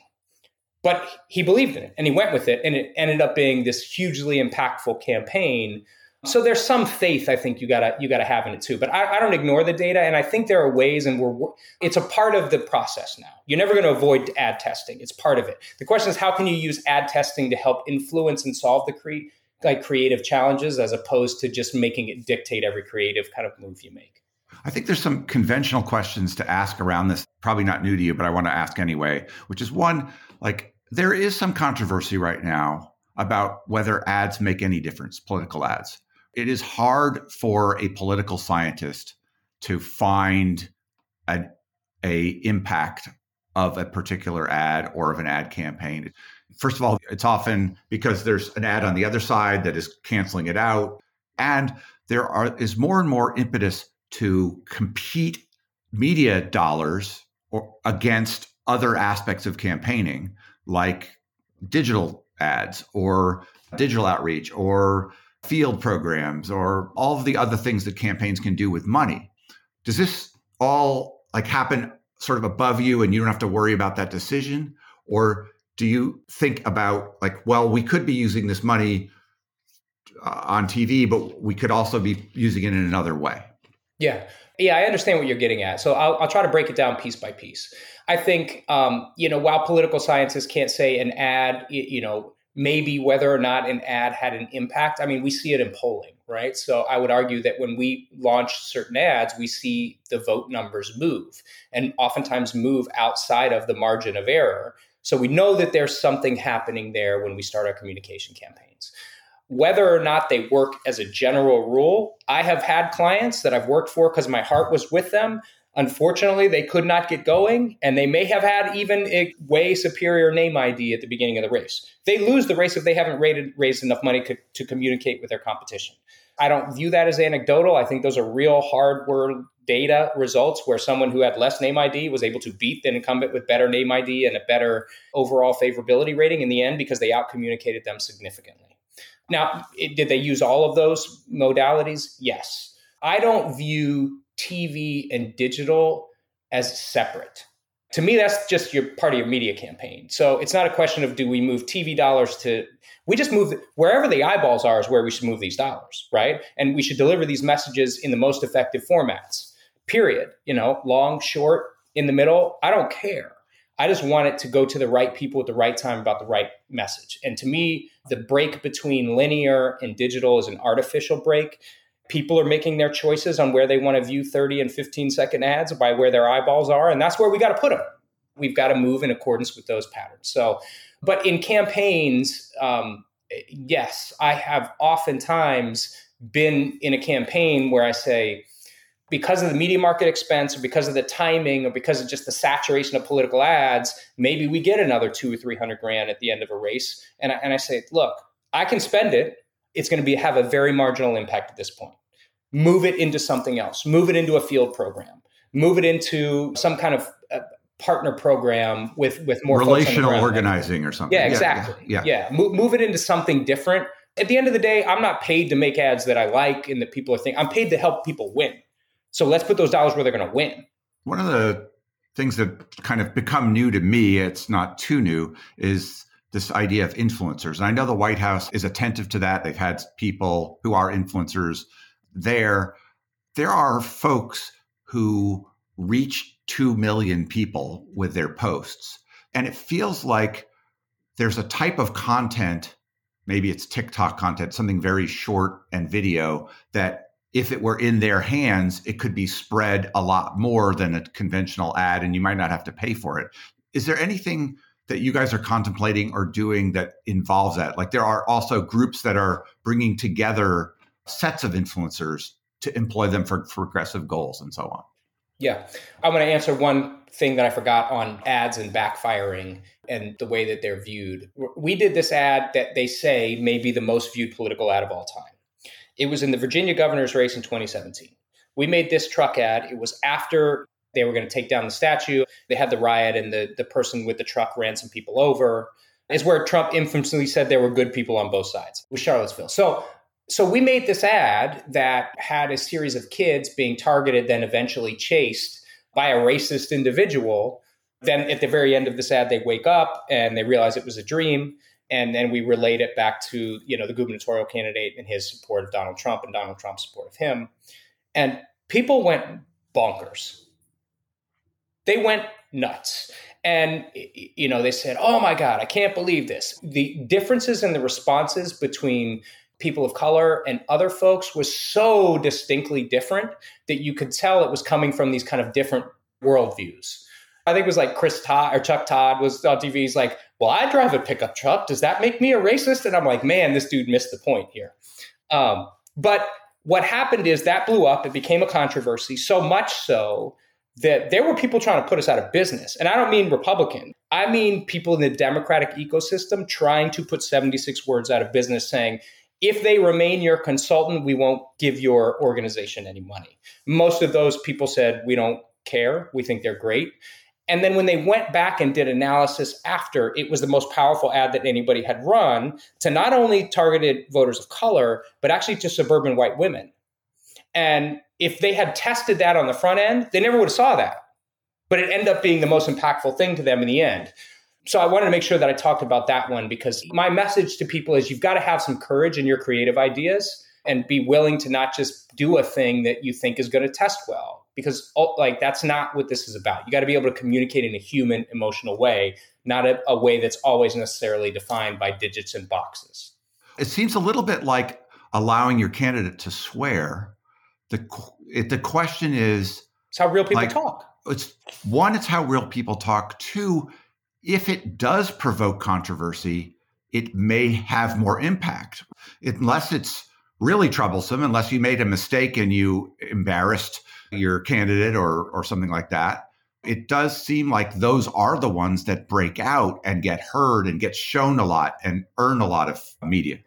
But he believed in it and he went with it, and it ended up being this hugely impactful campaign so there's some faith I think you gotta you gotta have in it too. But I, I, don't ignore the data, and I think there are ways, and we're it's a part of the process now. You're never going to avoid ad testing; it's part of it. The question is how can you use ad testing to help influence and solve the cre- like creative challenges, as opposed to just making it dictate every creative kind of move you make. I think there's some conventional questions to ask around this. Probably not new to you, but I want to ask anyway. Which is one like there is some controversy right now about whether ads make any difference, political ads it is hard for a political scientist to find an a impact of a particular ad or of an ad campaign. First of all, it's often because there's an ad on the other side that is canceling it out. And there are is more and more impetus to compete media dollars or against other aspects of campaigning like digital ads or digital outreach or field programs or all of the other things that campaigns can do with money. Does this all like happen sort of above you and you don't have to worry about that decision or do you think about like well we could be using this money uh, on TV but we could also be using it in another way? Yeah. Yeah, I understand what you're getting at. So I'll, I'll try to break it down piece by piece. I think, um, you know, while political scientists can't say an ad, you know, maybe whether or not an ad had an impact. I mean, we see it in polling, right? So I would argue that when we launch certain ads, we see the vote numbers move and oftentimes move outside of the margin of error. So we know that there's something happening there when we start our communication campaigns. Whether or not they work as a general rule, I have had clients that I've worked for because my heart was with them Unfortunately, they could not get going, and they may have had even a way superior name ID at the beginning of the race. They lose the race if they haven't rated, raised enough money to, to communicate with their competition. I don't view that as anecdotal. I think those are real hard data results where someone who had less name ID was able to beat the incumbent with better name ID and a better overall favorability rating in the end because they outcommunicated them significantly. Now, it, did they use all of those modalities? Yes. I don't view TV and digital as separate. To me, that's just your part of your media campaign. So it's not a question of do we move TV dollars to we just move wherever the eyeballs are is where we should move these dollars, right? And we should deliver these messages in the most effective formats. Period. You know, long, short, in the middle, I don't care. I just want it to go to the right people at the right time about the right message. And to me, the break between linear and digital is an artificial break people are making their choices on where they want to view 30 and 15 second ads by where their eyeballs are and that's where we got to put them we've got to move in accordance with those patterns so but in campaigns um, yes i have oftentimes been in a campaign where i say because of the media market expense or because of the timing or because of just the saturation of political ads maybe we get another two or three hundred grand at the end of a race and I, and I say look i can spend it it's going to be have a very marginal impact at this point. Move it into something else. Move it into a field program. Move it into some kind of uh, partner program with with more relational organizing or something. Yeah, exactly. Yeah, yeah. yeah. Move, move it into something different. At the end of the day, I'm not paid to make ads that I like and that people are thinking. I'm paid to help people win. So let's put those dollars where they're going to win. One of the things that kind of become new to me, it's not too new, is this idea of influencers. And I know the White House is attentive to that. They've had people who are influencers there. There are folks who reach 2 million people with their posts. And it feels like there's a type of content, maybe it's TikTok content, something very short and video, that if it were in their hands, it could be spread a lot more than a conventional ad, and you might not have to pay for it. Is there anything that you guys are contemplating or doing that involves that? Like there are also groups that are bringing together sets of influencers to employ them for, for progressive goals and so on. Yeah. I'm going to answer one thing that I forgot on ads and backfiring and the way that they're viewed. We did this ad that they say may be the most viewed political ad of all time. It was in the Virginia governor's race in 2017. We made this truck ad. It was after they were going to take down the statue. They had the riot, and the, the person with the truck ran some people over. Is where Trump infamously said there were good people on both sides with Charlottesville. So, so we made this ad that had a series of kids being targeted, then eventually chased by a racist individual. Then at the very end of this ad, they wake up and they realize it was a dream. And then we relate it back to you know the gubernatorial candidate and his support of Donald Trump and Donald Trump's support of him. And people went bonkers they went nuts. And, you know, they said, oh my God, I can't believe this. The differences in the responses between people of color and other folks was so distinctly different that you could tell it was coming from these kind of different worldviews. I think it was like Chris Todd or Chuck Todd was on TV. He's like, well, I drive a pickup truck. Does that make me a racist? And I'm like, man, this dude missed the point here. Um, but what happened is that blew up. It became a controversy, so much so that there were people trying to put us out of business. And I don't mean Republican. I mean people in the Democratic ecosystem trying to put 76 words out of business saying if they remain your consultant, we won't give your organization any money. Most of those people said, we don't care. We think they're great. And then when they went back and did analysis after, it was the most powerful ad that anybody had run to not only targeted voters of color, but actually to suburban white women. And if they had tested that on the front end, they never would have saw that. But it ended up being the most impactful thing to them in the end. So I wanted to make sure that I talked about that one because my message to people is you've got to have some courage in your creative ideas and be willing to not just do a thing that you think is going to test well because like that's not what this is about. You got to be able to communicate in a human emotional way, not a, a way that's always necessarily defined by digits and boxes. It seems a little bit like allowing your candidate to swear. The it, the question is it's how real people like, talk. It's one, it's how real people talk. Two, if it does provoke controversy, it may have more impact. Unless it's really troublesome, unless you made a mistake and you embarrassed your candidate or or something like that. It does seem like those are the ones that break out and get heard and get shown a lot and earn a lot of media.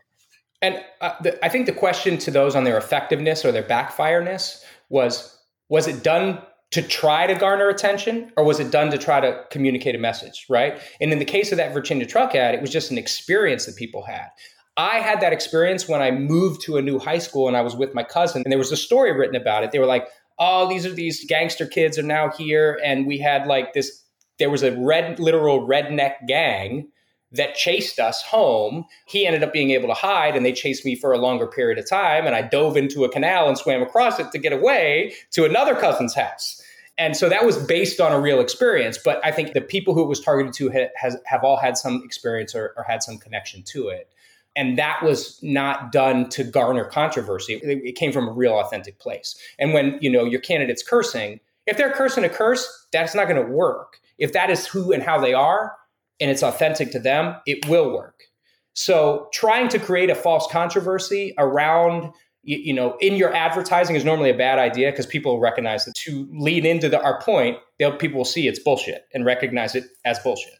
And uh, the, I think the question to those on their effectiveness or their backfireness was was it done to try to garner attention or was it done to try to communicate a message, right? And in the case of that Virginia truck ad, it was just an experience that people had. I had that experience when I moved to a new high school and I was with my cousin and there was a story written about it. They were like, oh, these are these gangster kids are now here. And we had like this, there was a red, literal redneck gang that chased us home. He ended up being able to hide and they chased me for a longer period of time. And I dove into a canal and swam across it to get away to another cousin's house. And so that was based on a real experience. But I think the people who it was targeted to has, have all had some experience or, or had some connection to it and that was not done to garner controversy. It, came from a real authentic place. And when you know your candidate's cursing if they're cursing a curse that's not going to work. If that is who and how they are and it's authentic to them it will work. So trying to create a false controversy around you, you know in your advertising is normally a bad idea because people recognize that to lean into the, our point people will see it's bullshit and recognize it as bullshit.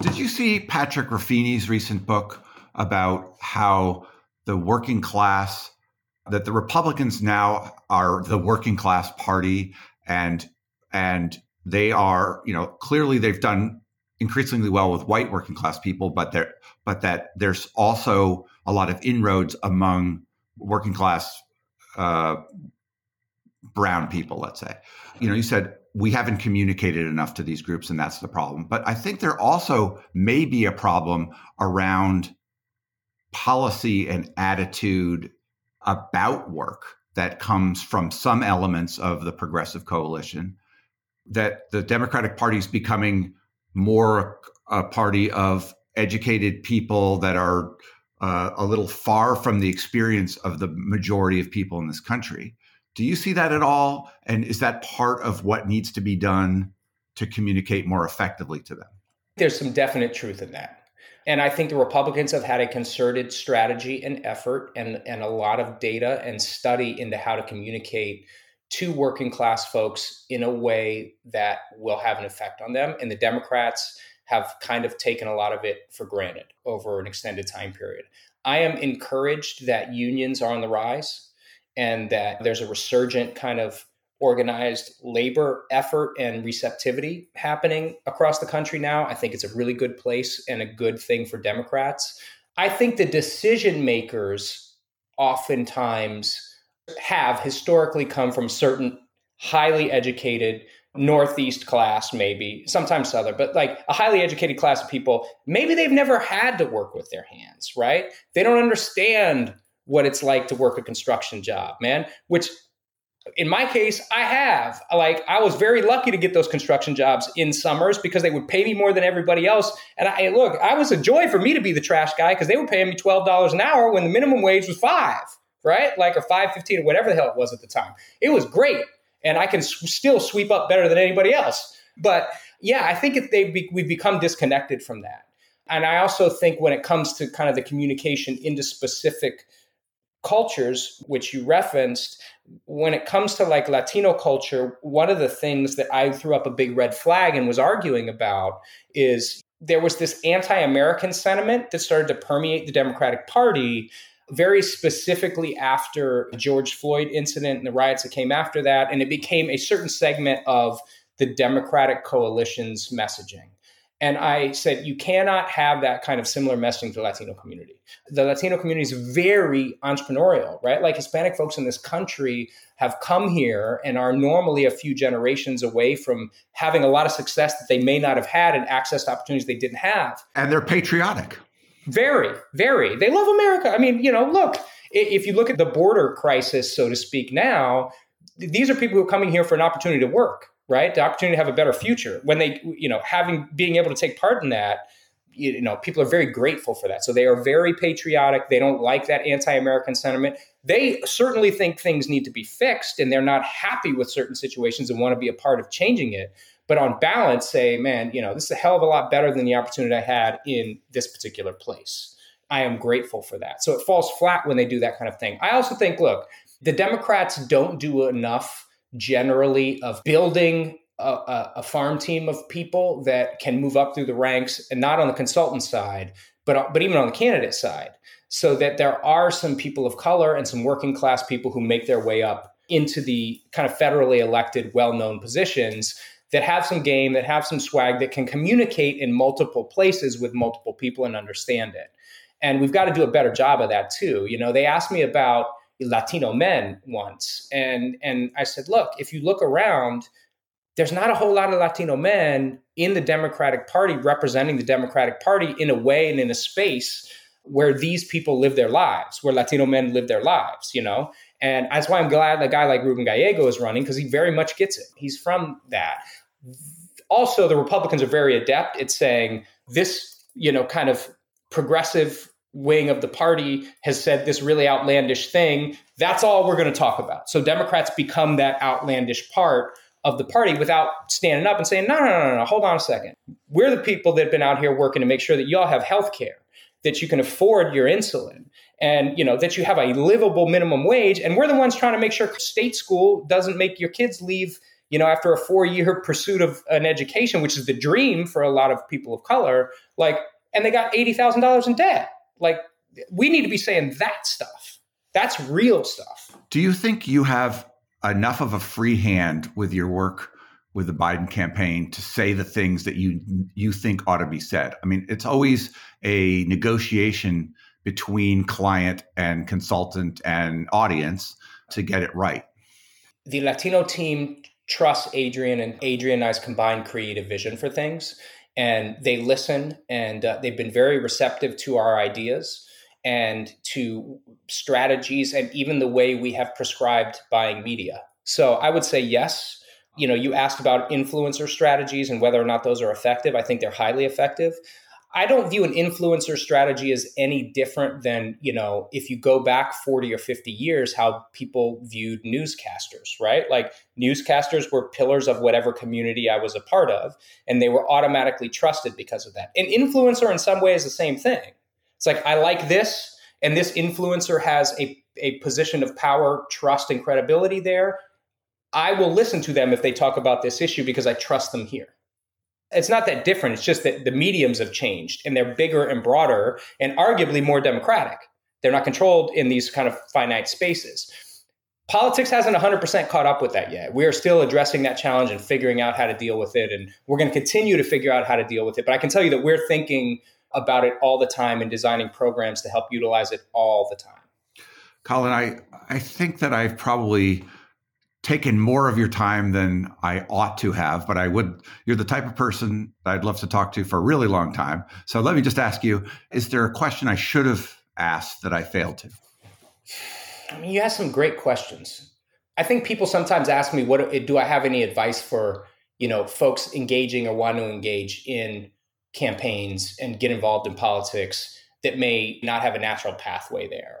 Did you see Patrick Ruffini's recent book about how the working class that the Republicans now are the working class party and and they are you know clearly they've done increasingly well with white working class people but there but that there's also a lot of inroads among working class uh, brown people let's say. You know you said we haven't communicated enough to these groups and that's the problem but i think there also may be a problem around policy and attitude about work that comes from some elements of the progressive coalition that the democratic party is becoming more a party of educated people that are uh, a little far from the experience of the majority of people in this country. Do you see that at all? And is that part of what needs to be done to communicate more effectively to them? There's some definite truth in that and I think the Republicans have had a concerted strategy and effort and, and a lot of data and study into how to communicate to working class folks in a way that will have an effect on them. And the Democrats have kind of taken a lot of it for granted over an extended time period. I am encouraged that unions are on the rise and that there's a resurgent kind of organized labor effort and receptivity happening across the country now. I think it's a really good place and a good thing for Democrats. I think the decision makers oftentimes have historically come from certain highly educated northeast class maybe sometimes southern but like a highly educated class of people maybe they've never had to work with their hands right they don't understand what it's like to work a construction job man which in my case, I have. Like, I was very lucky to get those construction jobs in summers because they would pay me more than everybody else. And I look, I was a joy for me to be the trash guy because they were paying me twelve dollars an hour when the minimum wage was five, right? Like, or five fifteen or whatever the hell it was at the time. It was great, and I can still sweep up better than anybody else. But yeah, I think if they be, we've become disconnected from that. And I also think when it comes to kind of the communication into specific cultures, which you referenced, when it comes to like Latino culture, one of the things that I threw up a big red flag and was arguing about is there was this anti-American sentiment that started to permeate the Democratic Party very specifically after the George Floyd incident and the riots that came after that. And it became a certain segment of the Democratic coalition's messaging. And I said, you cannot have that kind of similar messaging to the Latino community. The Latino community is very entrepreneurial, right? Like Hispanic folks in this country have come here and are normally a few generations away from having a lot of success that they may not have had and access to opportunities they didn't have. And they're patriotic. Very, very. They love America. I mean, you know, look, if you look at the border crisis, so to speak, now, these are people who are coming here for an opportunity to work, right? The opportunity to have a better future. When they, you know, having being able to take part in that, you know, people are very grateful for that. So they are very patriotic. They don't like that anti-American sentiment. They certainly think things need to be fixed, and they're not happy with certain situations and want to be a part of changing it but on balance say man you know this is a hell of a lot better than the opportunity i had in this particular place i am grateful for that so it falls flat when they do that kind of thing i also think look the democrats don't do enough generally of building a, a, farm team of people that can move up through the ranks and not on the consultant side but, but even on the candidate side so that there are some people of color and some working class people who make their way up into the kind of federally elected well-known positions that have some game, that have some swag, that can communicate in multiple places with multiple people and understand it. And we've got to do a better job of that too. You know, they asked me about Latino men once, and and I said, look, if you look around, there's not a whole lot of Latino men in the Democratic Party representing the Democratic Party in a way and in a space where these people live their lives, where Latino men live their lives, you know? And that's why I'm glad a guy like Ruben Gallego is running because he very much gets it. He's from that. Also, the Republicans are very adept at saying this, you know, kind of progressive wing of the party has said this really outlandish thing. That's all we're going to talk about. So Democrats become that outlandish part of the party without standing up and saying, no, no, no, no, no, hold on a second. We're the people that have been out here working to make sure that y'all have health care, that you can afford your insulin, and you know that you have a livable minimum wage. And we're the ones trying to make sure state school doesn't make your kids leave you know, after a four year pursuit of an education, which is the dream for a lot of people of color, like, and they got $80,000 in debt. Like, we need to be saying that stuff. That's real stuff. Do you think you have enough of a free hand with your work with the Biden campaign to say the things that you you think ought to be said? I mean, it's always a negotiation between client and consultant and audience to get it right. The Latino team trusts Adrian and Adrian and I's combined creative vision for things. And they listen and uh, they've been very receptive to our ideas and to strategies and even the way we have prescribed buying media. So I would say yes. You know, you asked about influencer strategies and whether or not those are effective. I think they're highly effective. I don't view an influencer strategy as any different than, you know, if you go back 40 or 50 years, how people viewed newscasters, right? Like newscasters were pillars of whatever community I was a part of, and they were automatically trusted because of that. An influencer, in some ways, is the same thing. It's like, I like this, and this influencer has a, a position of power, trust, and credibility there. I will listen to them if they talk about this issue because I trust them here it's not that different. It's just that the mediums have changed and they're bigger and broader and arguably more democratic. They're not controlled in these kind of finite spaces. Politics hasn't 100% caught up with that yet. We are still addressing that challenge and figuring out how to deal with it. And we're going to continue to figure out how to deal with it. But I can tell you that we're thinking about it all the time and designing programs to help utilize it all the time. Colin, I, I think that I've probably taken more of your time than I ought to have, but I would, you're the type of person I'd love to talk to for a really long time. So let me just ask you is there a question I should have asked that I failed to? I mean, you asked some great questions. I think people sometimes ask me, what do I have any advice for, you know, folks engaging or want to engage in campaigns and get involved in politics that may not have a natural pathway there?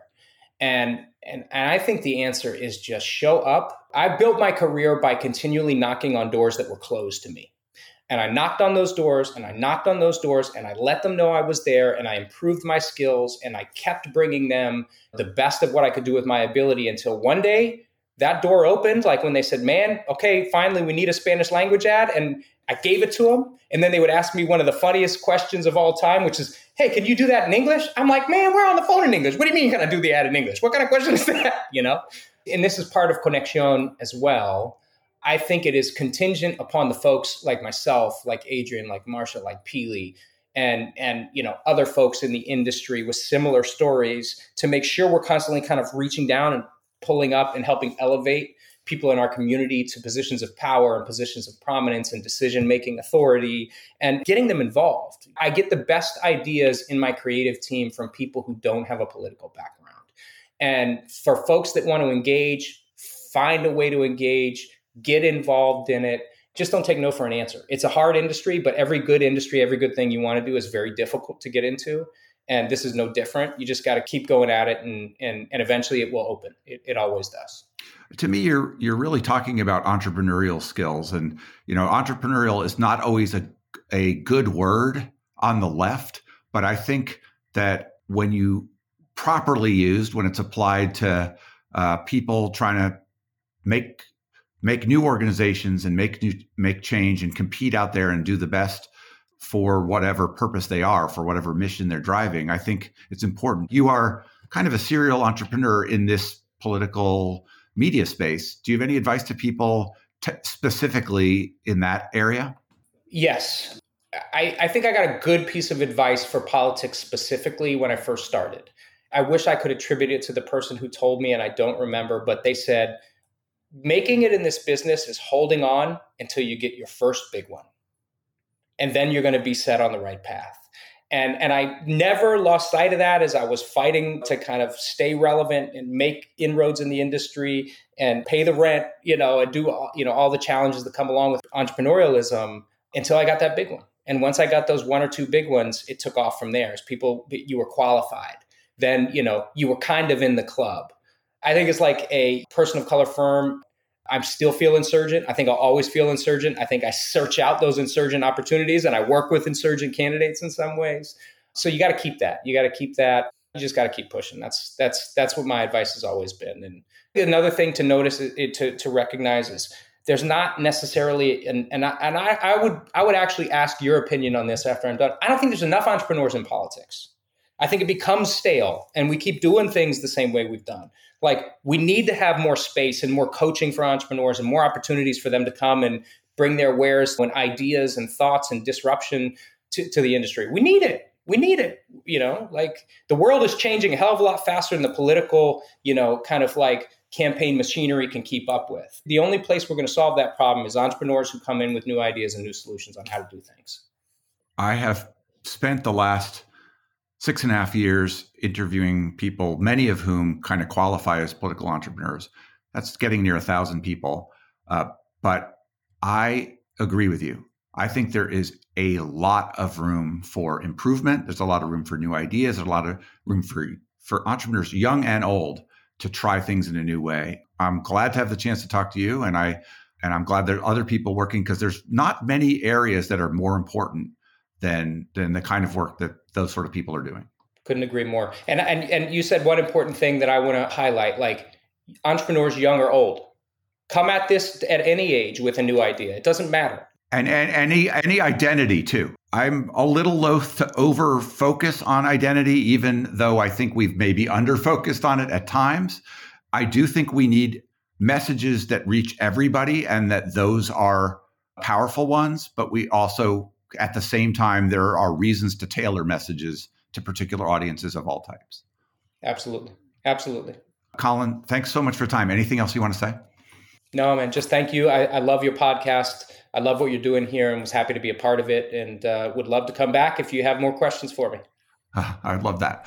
And, and and I think the answer is just show up. I built my career by continually knocking on doors that were closed to me. And I knocked on those doors and I knocked on those doors and I let them know I was there and I improved my skills and I kept bringing them the best of what I could do with my ability until one day that door opened like when they said, "Man, okay, finally we need a Spanish language ad," and I gave it to them, and then they would ask me one of the funniest questions of all time, which is, "Hey, can you do that in English?" I'm like, "Man, we're on the phone in English. What do you mean you're gonna do the ad in English? What kind of question is that?" *laughs* You know, and this is part of Conexión as well. I think it is contingent upon the folks like myself, like Adrian, like Marsha, like Peely, and and you know other folks in the industry with similar stories to make sure we're constantly kind of reaching down and pulling up and helping elevate people in our community to positions of power and positions of prominence and decision making authority and getting them involved. I get the best ideas in my creative team from people who don't have a political background. And for folks that want to engage, find a way to engage, get involved in it. Just don't take no for an answer. It's a hard industry, but every good industry, every good thing you want to do is very difficult to get into and this is no different. You just got to keep going at it, and and and eventually it will open. It, it always does. To me, you're you're really talking about entrepreneurial skills, and you know, entrepreneurial is not always a a good word on the left, but I think that when you properly used, when it's applied to uh, people trying to make make new organizations and make new make change and compete out there and do the best for whatever purpose they are, for whatever mission they're driving. I think it's important. You are kind of a serial entrepreneur in this political media space. Do you have any advice to people t- specifically in that area? Yes. I, I think I got a good piece of advice for politics specifically when I first started. I wish I could attribute it to the person who told me, and I don't remember, but they said, making it in this business is holding on until you get your first big one and then you're going to be set on the right path. And, and I never lost sight of that as I was fighting to kind of stay relevant and make inroads in the industry and pay the rent, you know, and do you know all the challenges that come along with entrepreneurialism until I got that big one. And once I got those one or two big ones, it took off from there. As people, you were qualified. Then you know you were kind of in the club. I think it's like a person of color firm I'm still feel insurgent. I think I'll always feel insurgent. I think I search out those insurgent opportunities and I work with insurgent candidates in some ways. So you got to keep that. You got to keep that. You just got to keep pushing. That's that's that's what my advice has always been. And another thing to notice is, to to recognize is there's not necessarily and and I, and I, I would I would actually ask your opinion on this after I'm done. I don't think there's enough entrepreneurs in politics. I think it becomes stale and we keep doing things the same way we've done like we need to have more space and more coaching for entrepreneurs and more opportunities for them to come and bring their wares and ideas and thoughts and disruption to, to the industry. We need it. We need it. You know, like the world is changing a hell of a lot faster than the political, you know, kind of like campaign machinery can keep up with. The only place we're going to solve that problem is entrepreneurs who come in with new ideas and new solutions on how to do things. I have spent the last six and a half years interviewing people, many of whom kind of qualify as political entrepreneurs. That's getting near a thousand people. Uh, but I agree with you. I think there is a lot of room for improvement. There's a lot of room for new ideas. There's a lot of room for for entrepreneurs, young and old, to try things in a new way. I'm glad to have the chance to talk to you, and I and I'm glad there are other people working because there's not many areas that are more important than than the kind of work that those sort of people are doing. Couldn't agree more. And and and you said one important thing that I want to highlight like entrepreneurs young or old come at this at any age with a new idea. It doesn't matter. And, and any any identity too. I'm a little loath to over focus on identity, even though I think we've maybe under focused on it at times. I do think we need messages that reach everybody and that those are powerful ones, but we also at the same time, there are reasons to tailor messages to particular audiences of all types. Absolutely. Absolutely. Colin, thanks so much for time. Anything else you want to say? No, man, just thank you. I, I love your podcast. I love what you're doing here and was happy to be a part of it and uh, would love to come back if you have more questions for me. *laughs* Uh, I'd love that.